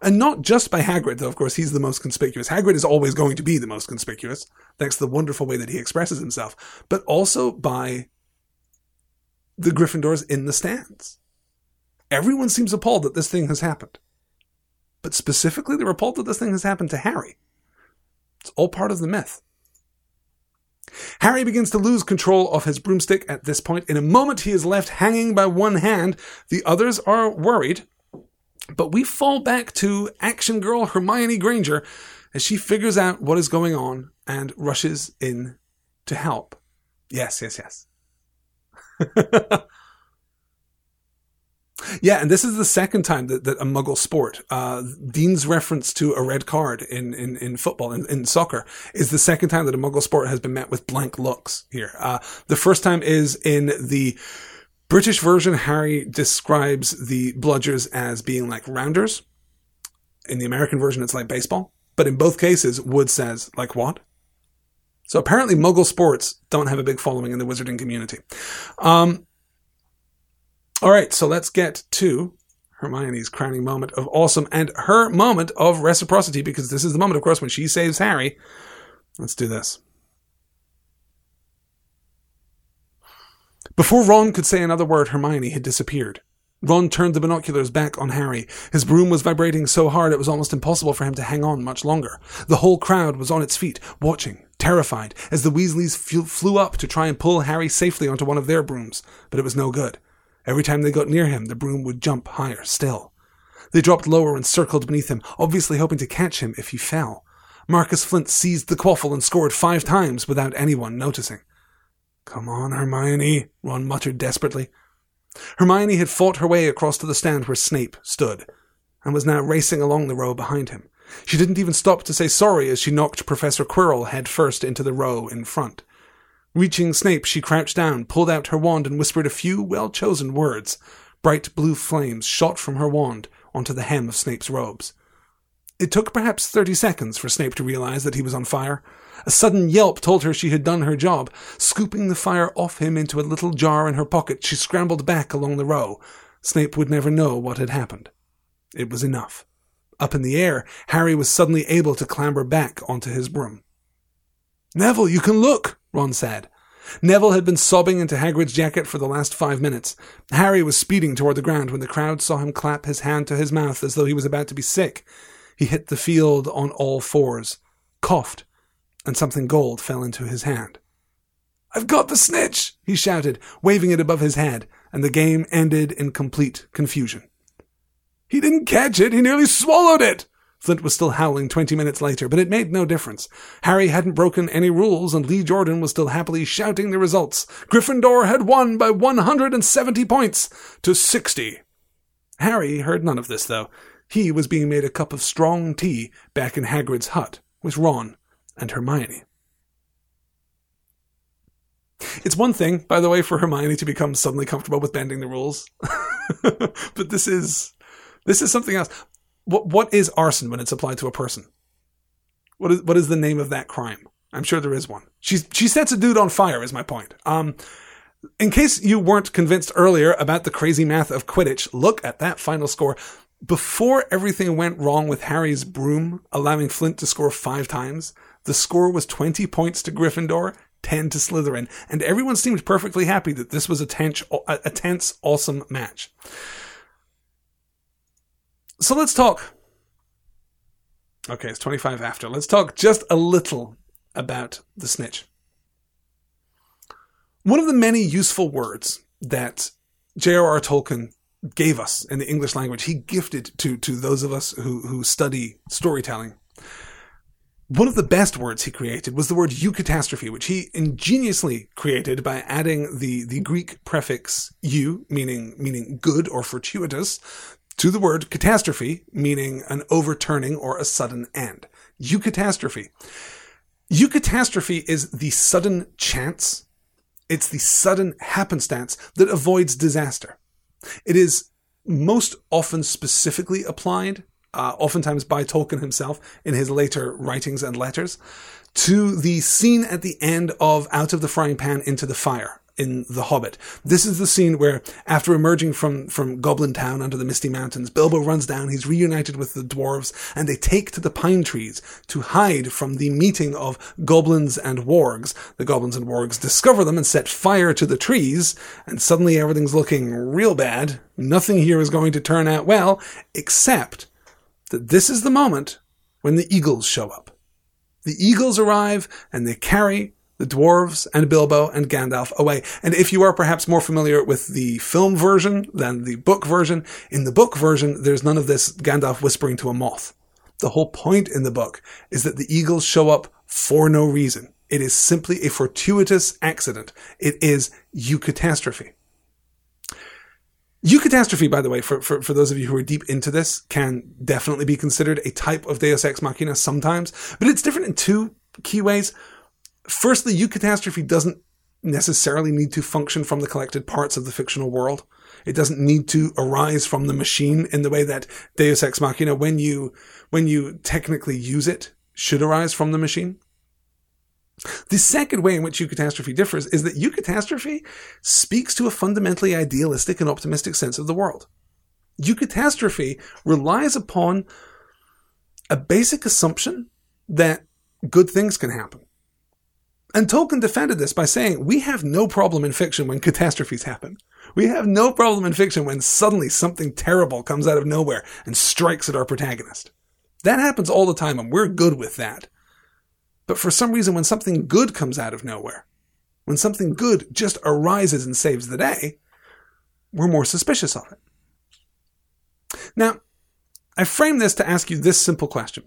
And not just by Hagrid, though, of course, he's the most conspicuous. Hagrid is always going to be the most conspicuous, thanks to the wonderful way that he expresses himself, but also by the Gryffindors in the stands. Everyone seems appalled that this thing has happened. But specifically, they're appalled that this thing has happened to Harry. It's all part of the myth. Harry begins to lose control of his broomstick at this point. In a moment, he is left hanging by one hand. The others are worried but we fall back to action girl Hermione Granger as she figures out what is going on and rushes in to help. Yes, yes, yes. yeah, and this is the second time that, that a muggle sport, uh, Dean's reference to a red card in, in, in football, in, in soccer, is the second time that a muggle sport has been met with blank looks here. Uh, the first time is in the British version, Harry describes the bludgers as being like rounders. In the American version, it's like baseball. But in both cases, Wood says, like what? So apparently, Muggle sports don't have a big following in the wizarding community. Um, all right, so let's get to Hermione's crowning moment of awesome and her moment of reciprocity, because this is the moment, of course, when she saves Harry. Let's do this. Before Ron could say another word, Hermione had disappeared. Ron turned the binoculars back on Harry. His broom was vibrating so hard it was almost impossible for him to hang on much longer. The whole crowd was on its feet, watching, terrified, as the Weasleys flew up to try and pull Harry safely onto one of their brooms, but it was no good. Every time they got near him, the broom would jump higher still. They dropped lower and circled beneath him, obviously hoping to catch him if he fell. Marcus Flint seized the quaffle and scored five times without anyone noticing. Come on, Hermione, Ron muttered desperately. Hermione had fought her way across to the stand where Snape stood, and was now racing along the row behind him. She didn't even stop to say sorry as she knocked Professor Quirrell head first into the row in front. Reaching Snape, she crouched down, pulled out her wand, and whispered a few well chosen words. Bright blue flames shot from her wand onto the hem of Snape's robes. It took perhaps thirty seconds for Snape to realize that he was on fire. A sudden yelp told her she had done her job. Scooping the fire off him into a little jar in her pocket, she scrambled back along the row. Snape would never know what had happened. It was enough. Up in the air, Harry was suddenly able to clamber back onto his broom. Neville, you can look, Ron said. Neville had been sobbing into Hagrid's jacket for the last five minutes. Harry was speeding toward the ground when the crowd saw him clap his hand to his mouth as though he was about to be sick. He hit the field on all fours, coughed, and something gold fell into his hand. I've got the snitch, he shouted, waving it above his head, and the game ended in complete confusion. He didn't catch it, he nearly swallowed it! Flint was still howling 20 minutes later, but it made no difference. Harry hadn't broken any rules, and Lee Jordan was still happily shouting the results. Gryffindor had won by 170 points to 60. Harry heard none of this, though. He was being made a cup of strong tea back in Hagrid's hut with Ron and Hermione. It's one thing, by the way, for Hermione to become suddenly comfortable with bending the rules. but this is this is something else. What what is arson when it's applied to a person? What is what is the name of that crime? I'm sure there is one. She she sets a dude on fire is my point. Um in case you weren't convinced earlier about the crazy math of Quidditch, look at that final score before everything went wrong with Harry's broom, allowing Flint to score five times, the score was 20 points to Gryffindor, 10 to Slytherin, and everyone seemed perfectly happy that this was a tense, a tense, awesome match. So let's talk. Okay, it's 25 after. Let's talk just a little about the snitch. One of the many useful words that J.R.R. Tolkien gave us in the English language, he gifted to, to those of us who, who study storytelling. One of the best words he created was the word eucatastrophe, which he ingeniously created by adding the, the Greek prefix eu, meaning, meaning good or fortuitous, to the word catastrophe, meaning an overturning or a sudden end. Eucatastrophe. Eucatastrophe is the sudden chance. It's the sudden happenstance that avoids disaster. It is most often specifically applied, uh, oftentimes by Tolkien himself in his later writings and letters, to the scene at the end of Out of the Frying Pan into the Fire in The Hobbit. This is the scene where, after emerging from, from Goblin Town under the Misty Mountains, Bilbo runs down, he's reunited with the dwarves, and they take to the pine trees to hide from the meeting of goblins and wargs. The goblins and wargs discover them and set fire to the trees, and suddenly everything's looking real bad. Nothing here is going to turn out well, except that this is the moment when the eagles show up. The eagles arrive and they carry the dwarves and Bilbo and Gandalf away. And if you are perhaps more familiar with the film version than the book version, in the book version, there's none of this Gandalf whispering to a moth. The whole point in the book is that the eagles show up for no reason. It is simply a fortuitous accident. It is eucatastrophe. Eucatastrophe, by the way, for, for, for those of you who are deep into this, can definitely be considered a type of Deus Ex Machina sometimes, but it's different in two key ways. Firstly, catastrophe doesn't necessarily need to function from the collected parts of the fictional world. It doesn't need to arise from the machine in the way that Deus Ex Machina, when you, when you technically use it, should arise from the machine. The second way in which eucatastrophe differs is that eucatastrophe speaks to a fundamentally idealistic and optimistic sense of the world. Eucatastrophe relies upon a basic assumption that good things can happen. And Tolkien defended this by saying, we have no problem in fiction when catastrophes happen. We have no problem in fiction when suddenly something terrible comes out of nowhere and strikes at our protagonist. That happens all the time and we're good with that. But for some reason, when something good comes out of nowhere, when something good just arises and saves the day, we're more suspicious of it. Now, I frame this to ask you this simple question.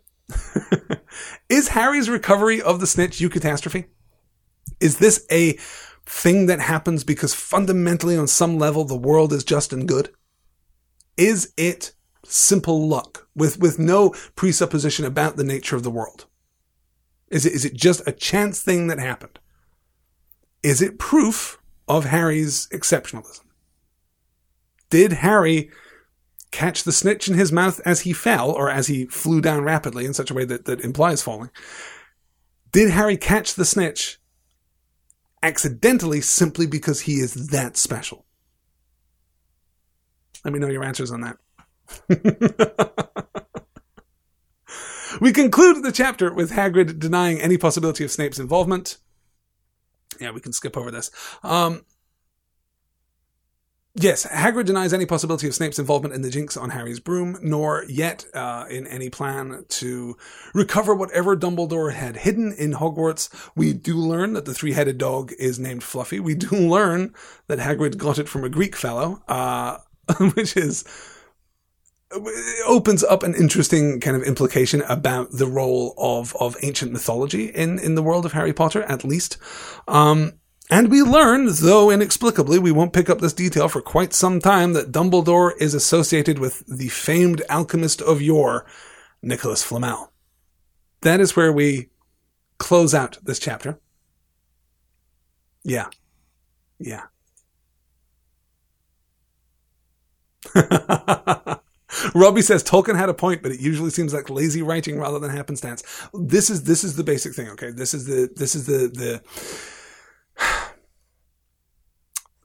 Is Harry's recovery of the snitch eucatastrophe? Is this a thing that happens because fundamentally on some level the world is just and good? Is it simple luck with, with no presupposition about the nature of the world? Is it, is it just a chance thing that happened? Is it proof of Harry's exceptionalism? Did Harry catch the snitch in his mouth as he fell or as he flew down rapidly in such a way that, that implies falling? Did Harry catch the snitch accidentally simply because he is that special? Let me know your answers on that. we conclude the chapter with Hagrid denying any possibility of Snape's involvement. Yeah, we can skip over this. Um, Yes, Hagrid denies any possibility of Snape's involvement in the jinx on Harry's broom, nor yet uh, in any plan to recover whatever Dumbledore had hidden in Hogwarts. We do learn that the three-headed dog is named Fluffy. We do learn that Hagrid got it from a Greek fellow, uh, which is opens up an interesting kind of implication about the role of of ancient mythology in in the world of Harry Potter, at least. Um, and we learn, though inexplicably, we won't pick up this detail for quite some time, that Dumbledore is associated with the famed alchemist of yore, Nicholas Flamel. That is where we close out this chapter. Yeah. Yeah. Robbie says Tolkien had a point, but it usually seems like lazy writing rather than happenstance. This is this is the basic thing, okay? This is the this is the the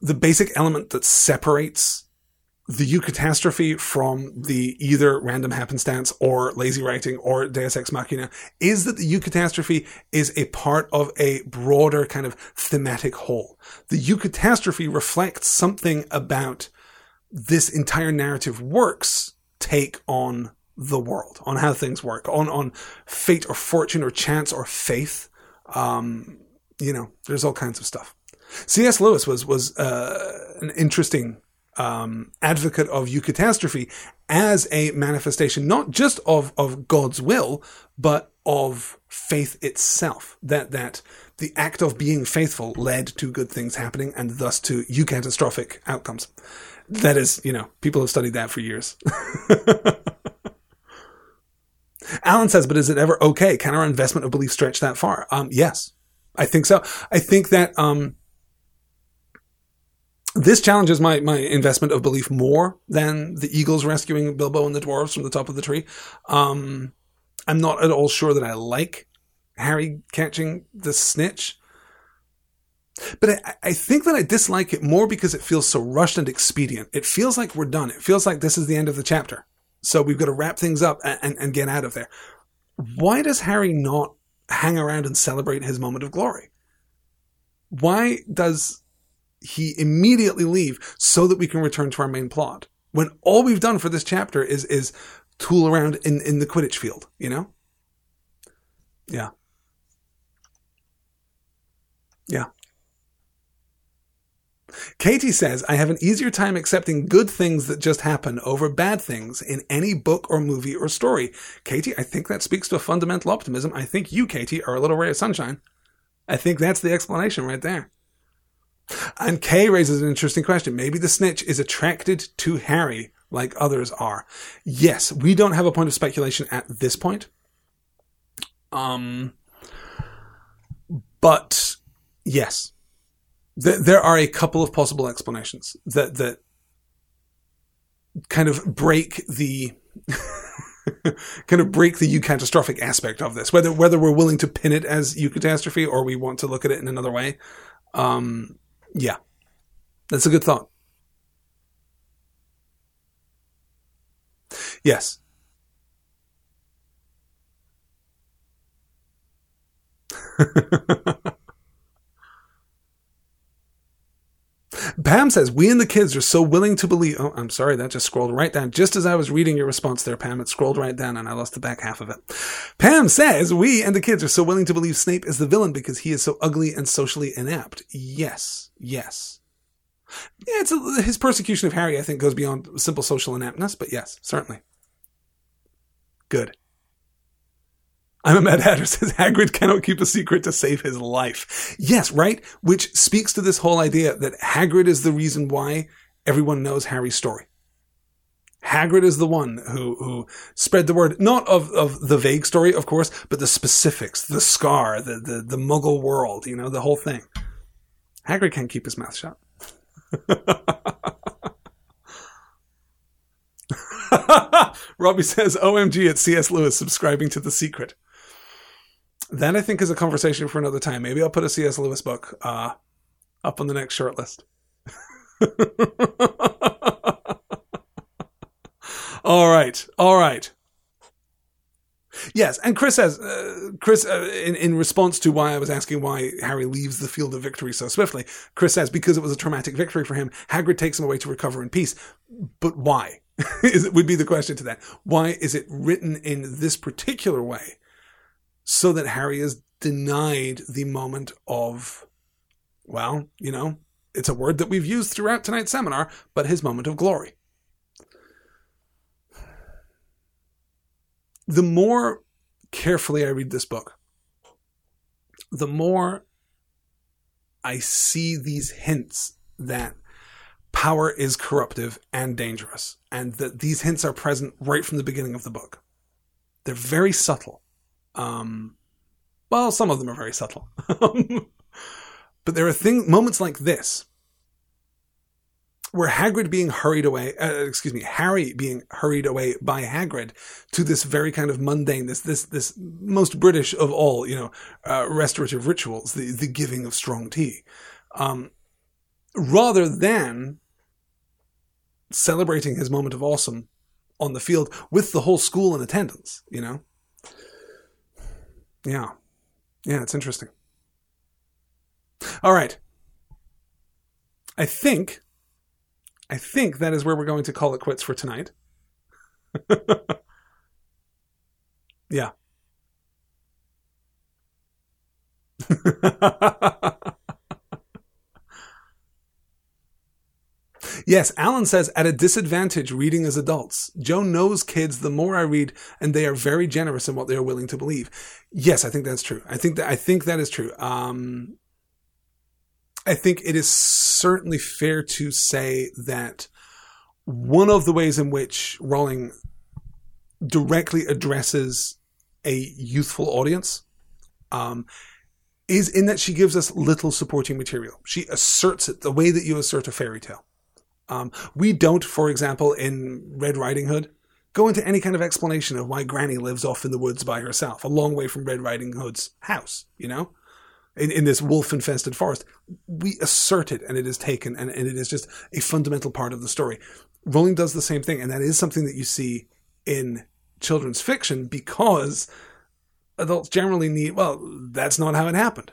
the basic element that separates the eucatastrophe from the either random happenstance or lazy writing or Deus Ex Machina is that the eucatastrophe is a part of a broader kind of thematic whole. The eucatastrophe reflects something about this entire narrative works take on the world, on how things work, on, on fate or fortune or chance or faith. Um, you know, there's all kinds of stuff. C.S. Lewis was was uh, an interesting um, advocate of eucatastrophe as a manifestation not just of of God's will, but of faith itself. That that the act of being faithful led to good things happening, and thus to eucatastrophic outcomes. That is, you know, people have studied that for years. Alan says, but is it ever okay? Can our investment of belief stretch that far? Um, yes, I think so. I think that um, this challenges my, my investment of belief more than the Eagles rescuing Bilbo and the dwarves from the top of the tree. Um, I'm not at all sure that I like Harry catching the snitch. But I, I, think that I dislike it more because it feels so rushed and expedient. It feels like we're done. It feels like this is the end of the chapter. So we've got to wrap things up and, and, and get out of there. Why does Harry not hang around and celebrate his moment of glory? Why does he immediately leave so that we can return to our main plot? When all we've done for this chapter is is tool around in, in the Quidditch field, you know? Yeah. Yeah. Katie says, I have an easier time accepting good things that just happen over bad things in any book or movie or story. Katie, I think that speaks to a fundamental optimism. I think you, Katie, are a little ray of sunshine. I think that's the explanation right there. And Kay raises an interesting question. Maybe the snitch is attracted to Harry like others are. Yes, we don't have a point of speculation at this point. Um, but yes, th- there are a couple of possible explanations that that kind of break the kind of break the eucatastrophic aspect of this. Whether whether we're willing to pin it as eucatastrophe or we want to look at it in another way. Um, yeah, that's a good thought. Yes. Pam says, We and the kids are so willing to believe. Oh, I'm sorry, that just scrolled right down. Just as I was reading your response there, Pam, it scrolled right down and I lost the back half of it. Pam says, We and the kids are so willing to believe Snape is the villain because he is so ugly and socially inept. Yes, yes. Yeah, it's a, his persecution of Harry, I think, goes beyond simple social ineptness, but yes, certainly. Good. I'm a Mad Hatter says Hagrid cannot keep a secret to save his life. Yes, right? Which speaks to this whole idea that Hagrid is the reason why everyone knows Harry's story. Hagrid is the one who, who spread the word, not of, of the vague story, of course, but the specifics, the scar, the, the, the muggle world, you know, the whole thing. Hagrid can't keep his mouth shut. Robbie says, OMG at C.S. Lewis subscribing to The Secret. That I think is a conversation for another time. Maybe I'll put a C.S. Lewis book uh, up on the next short list. all right, all right. Yes, and Chris says, uh, Chris, uh, in, in response to why I was asking why Harry leaves the field of victory so swiftly, Chris says because it was a traumatic victory for him, Hagrid takes him away to recover in peace. But why? is would be the question to that. Why is it written in this particular way? So that Harry is denied the moment of, well, you know, it's a word that we've used throughout tonight's seminar, but his moment of glory. The more carefully I read this book, the more I see these hints that power is corruptive and dangerous, and that these hints are present right from the beginning of the book. They're very subtle. Um, well, some of them are very subtle. but there are things, moments like this, where Hagrid being hurried away, uh, excuse me, Harry being hurried away by Hagrid to this very kind of mundane, this, this, this most British of all, you know, uh, restorative rituals, the, the giving of strong tea. Um, rather than celebrating his moment of awesome on the field with the whole school in attendance, you know? Yeah. Yeah, it's interesting. All right. I think I think that is where we're going to call it quits for tonight. yeah. Yes, Alan says, at a disadvantage reading as adults. Jo knows kids the more I read, and they are very generous in what they are willing to believe. Yes, I think that's true. I think that, I think that is true. Um, I think it is certainly fair to say that one of the ways in which Rowling directly addresses a youthful audience um, is in that she gives us little supporting material. She asserts it the way that you assert a fairy tale. Um, we don't, for example, in Red Riding Hood, go into any kind of explanation of why Granny lives off in the woods by herself, a long way from Red Riding Hood's house, you know? In, in this wolf infested forest. We assert it and it is taken and, and it is just a fundamental part of the story. Rowling does the same thing, and that is something that you see in children's fiction because adults generally need, well, that's not how it happened.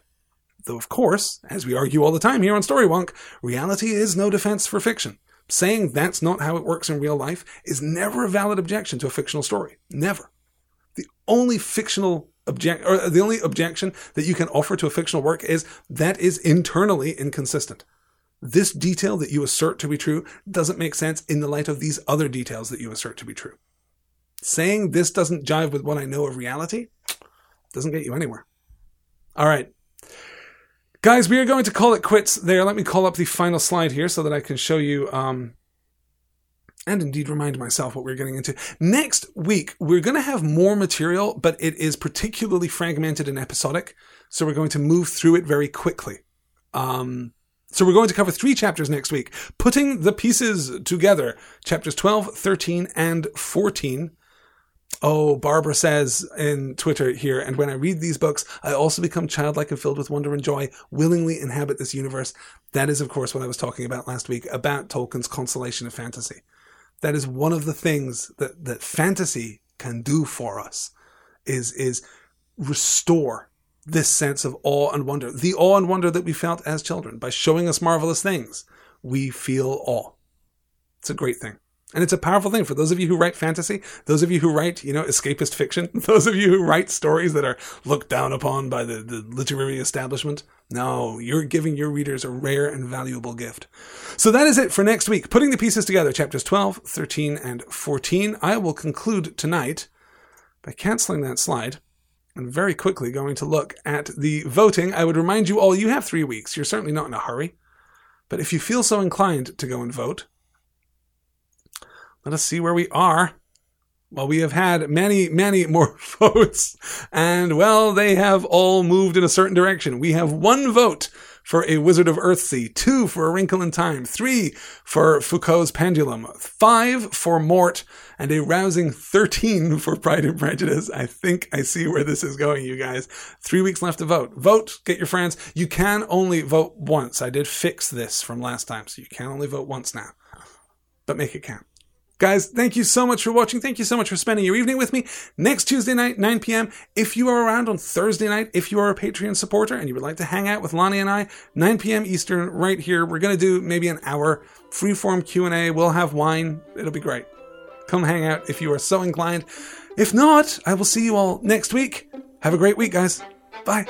Though, of course, as we argue all the time here on Storywonk, reality is no defense for fiction. Saying that's not how it works in real life is never a valid objection to a fictional story. Never. The only fictional object, or the only objection that you can offer to a fictional work is that is internally inconsistent. This detail that you assert to be true doesn't make sense in the light of these other details that you assert to be true. Saying this doesn't jive with what I know of reality doesn't get you anywhere. All right. Guys, we are going to call it quits there. Let me call up the final slide here so that I can show you, um, and indeed remind myself what we're getting into. Next week, we're going to have more material, but it is particularly fragmented and episodic. So we're going to move through it very quickly. Um, so we're going to cover three chapters next week. Putting the pieces together, chapters 12, 13, and 14. Oh, Barbara says in Twitter here, and when I read these books, I also become childlike and filled with wonder and joy, willingly inhabit this universe. That is, of course, what I was talking about last week about Tolkien's consolation of fantasy. That is one of the things that, that fantasy can do for us is, is restore this sense of awe and wonder. The awe and wonder that we felt as children by showing us marvelous things. We feel awe. It's a great thing. And it's a powerful thing for those of you who write fantasy, those of you who write, you know, escapist fiction, those of you who write stories that are looked down upon by the, the literary establishment. No, you're giving your readers a rare and valuable gift. So that is it for next week. Putting the pieces together, chapters 12, 13, and 14. I will conclude tonight by canceling that slide and very quickly going to look at the voting. I would remind you all, you have three weeks. You're certainly not in a hurry. But if you feel so inclined to go and vote, let us see where we are. Well, we have had many, many more votes, and well, they have all moved in a certain direction. We have one vote for A Wizard of Earthsea, two for A Wrinkle in Time, three for Foucault's Pendulum, five for Mort, and a rousing 13 for Pride and Prejudice. I think I see where this is going, you guys. Three weeks left to vote. Vote, get your friends. You can only vote once. I did fix this from last time, so you can only vote once now. But make it count. Guys, thank you so much for watching. Thank you so much for spending your evening with me. Next Tuesday night, 9 p.m. If you are around on Thursday night, if you are a Patreon supporter and you would like to hang out with Lani and I, 9 p.m. Eastern, right here. We're to do maybe an hour freeform Q&A. We'll have wine. It'll be great. Come hang out if you are so inclined. If not, I will see you all next week. Have a great week, guys. Bye.